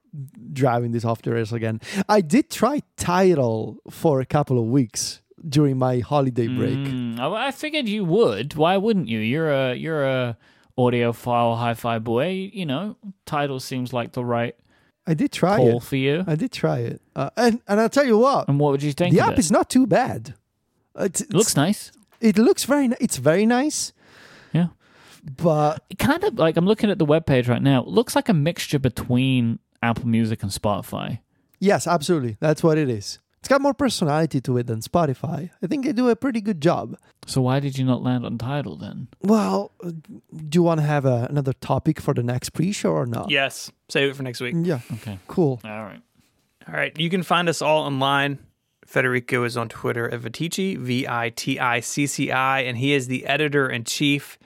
driving this off the rails again. I did try Tidal for a couple of weeks during my holiday break. Mm, I I figured you would. Why wouldn't you? You're a you're a audiophile hi-fi boy. You know, Tidal seems like the right I did try it. for you. I did try it, uh, and and I'll tell you what, And what would you think? the app it? is not too bad. It's, It looks nice. it looks very. It's very nice, Yeah. but It kind of like I'm looking at the web page right now. It looks like a mixture between Apple Music and Spotify. yes, absolutely, that's what it is. It's got more personality to it than Spotify. I think they do a pretty good job. So why did you not land on Tidal then? Well, uh, do you want to have a, another topic for the next pre-show or not? Yes, save it for next week. Yeah. Okay. Cool. All right. All right, you can find us all online. Federico is on Twitter at Viticci, V I T I C C I, and he is the editor in chief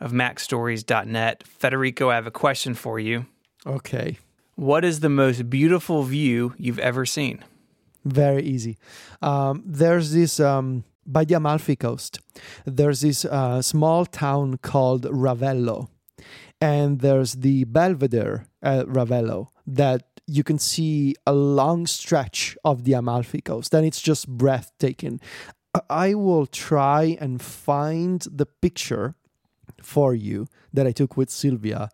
of MacStories.net. Federico, I have a question for you. Okay. What is the most beautiful view you've ever seen? Very easy. Um, there's this um, by the Amalfi Coast. There's this uh, small town called Ravello, and there's the Belvedere at Ravello that you can see a long stretch of the Amalfi Coast, and it's just breathtaking. I- I will try and find the picture for you that I took with Sylvia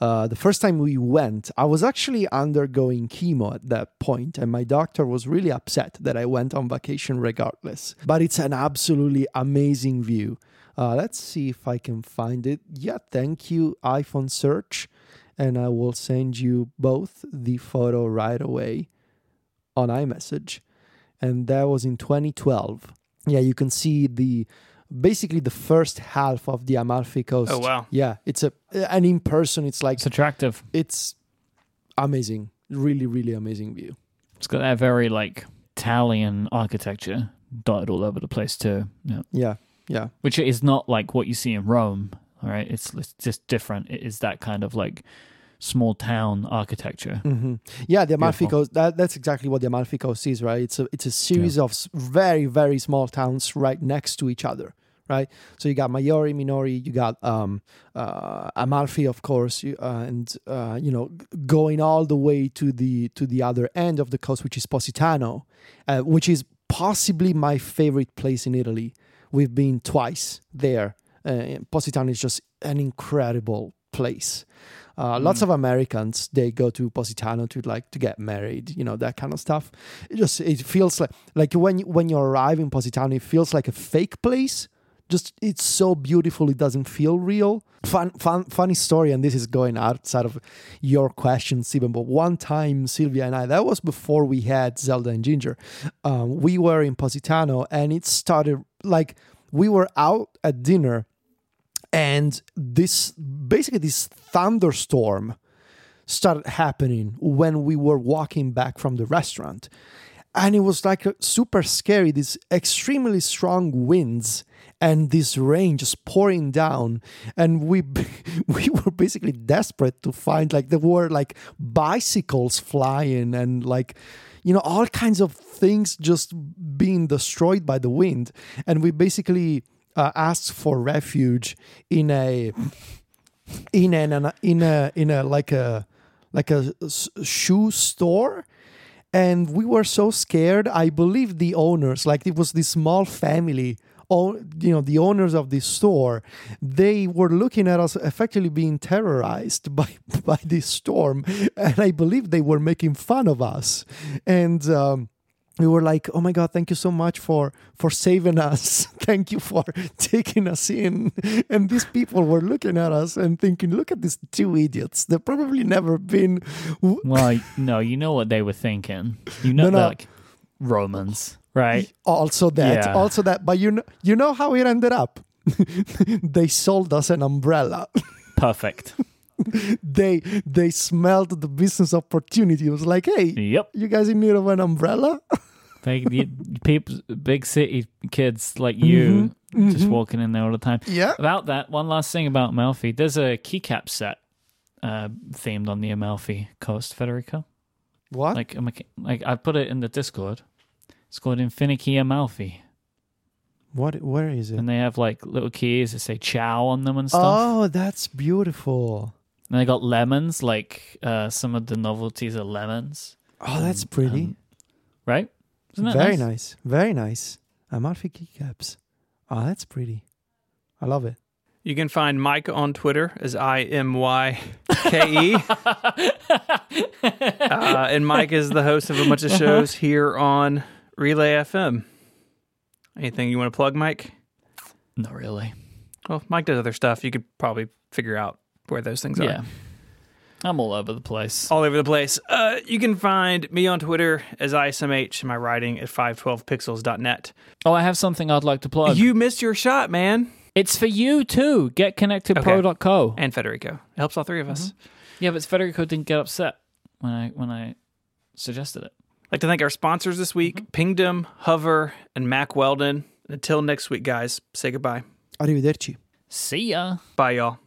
uh, the first time we went, I was actually undergoing chemo at that point, and my doctor was really upset that I went on vacation regardless. But it's an absolutely amazing view. Uh, let's see if I can find it. Yeah, thank you, iPhone search. And I will send you both the photo right away on iMessage. And that was in 2012. Yeah, you can see the basically the first half of the Amalfi Coast. Oh wow. Yeah, it's a and in person it's like It's attractive. it's amazing. Really, really amazing view. It's got that very like Italian architecture dotted all over the place too. Yeah. Yeah, yeah. Which is not like what you see in Rome. All right. It's, it's just different. It is that kind of like small town architecture. hmm Yeah, the Amalfi Beautiful. Coast. That, that's exactly what the Amalfi Coast is, right? It's a it's a series of very very small towns right next to each other, right? So you got Maiori, Minori, you got um, uh, Amalfi, of course, you, uh, and uh, you know going all the way to the to the other end of the coast, which is Positano, uh, which is possibly my favorite place in Italy. We've been twice there. Uh, Positano is just an incredible place. Uh, Lots of Americans they go to Positano to like to get married, you know that kind of stuff. It just it feels like like when you, when you arrive in Positano, it feels like a fake place. Just it's so beautiful, it doesn't feel real. Fun, fun, funny story, and this is going outside of your question, Stephen. But one time, Sylvia and I, that was before we had Zelda and Ginger. Um, we were in Positano, and it started like we were out at dinner and this basically this thunderstorm started happening when we were walking back from the restaurant. And it was like super scary these extremely strong winds and this rain just pouring down. And we we were basically desperate to find like there were like bicycles flying and like you know all kinds of things just being destroyed by the wind. And we basically uh, asked for refuge in a in an in a in a like a like a shoe store. And we were so scared. I believe the owners like it was this small family all you know the owners of this store they were looking at us effectively being terrorized by by this storm. And i believe they were making fun of us. And um we were like oh my god thank you so much for for saving us thank you for taking us in and these people were looking at us and thinking look at these two idiots they've probably never been w- Well, no, you know what they were thinking. You know, No, no. like Romans, right? also that Yeah. also that but you know you know how it ended up they sold us an umbrella Perfect. they they smelled the business opportunity it was like hey yep. you guys in need of an umbrella They, the, people, big city kids like you, Mm-hmm. just walking in there all the time. yeah About that, one last thing about Amalfi. There's a keycap set uh, themed on the Amalfi coast, Federico. what Like, a like I put it in the Discord. It's called Infinity Amalfi, what where is it and they have like little keys that say "Chow" on them and stuff. oh that's beautiful And I got lemons, like uh, some of the novelties are lemons, oh that's pretty um, right? Isn't that very nice? nice. very nice amalfi keycaps oh that's pretty i love it You can find Mike on Twitter as I M Y K E. Uh, and Mike is the host of a bunch of shows here on Relay FM. Anything you want to plug, Mike? Not really. Well, Mike does other stuff. You could probably figure out where those things are. Yeah, are. I'm all over the place. All over the place. Uh, you can find me on Twitter as ISMH and my writing at 512pixels.net. Oh, I have something I'd like to plug. You missed your shot, man. It's for you too. get connected GetConnectedPro.co. And Federico. It helps all three of us. Yeah, but Federico didn't get upset when I when I suggested it. I'd like to thank our sponsors this week Pingdom, Hover, and Mack Weldon. Until next week, guys, say goodbye. arrivederci See ya. Bye, y'all.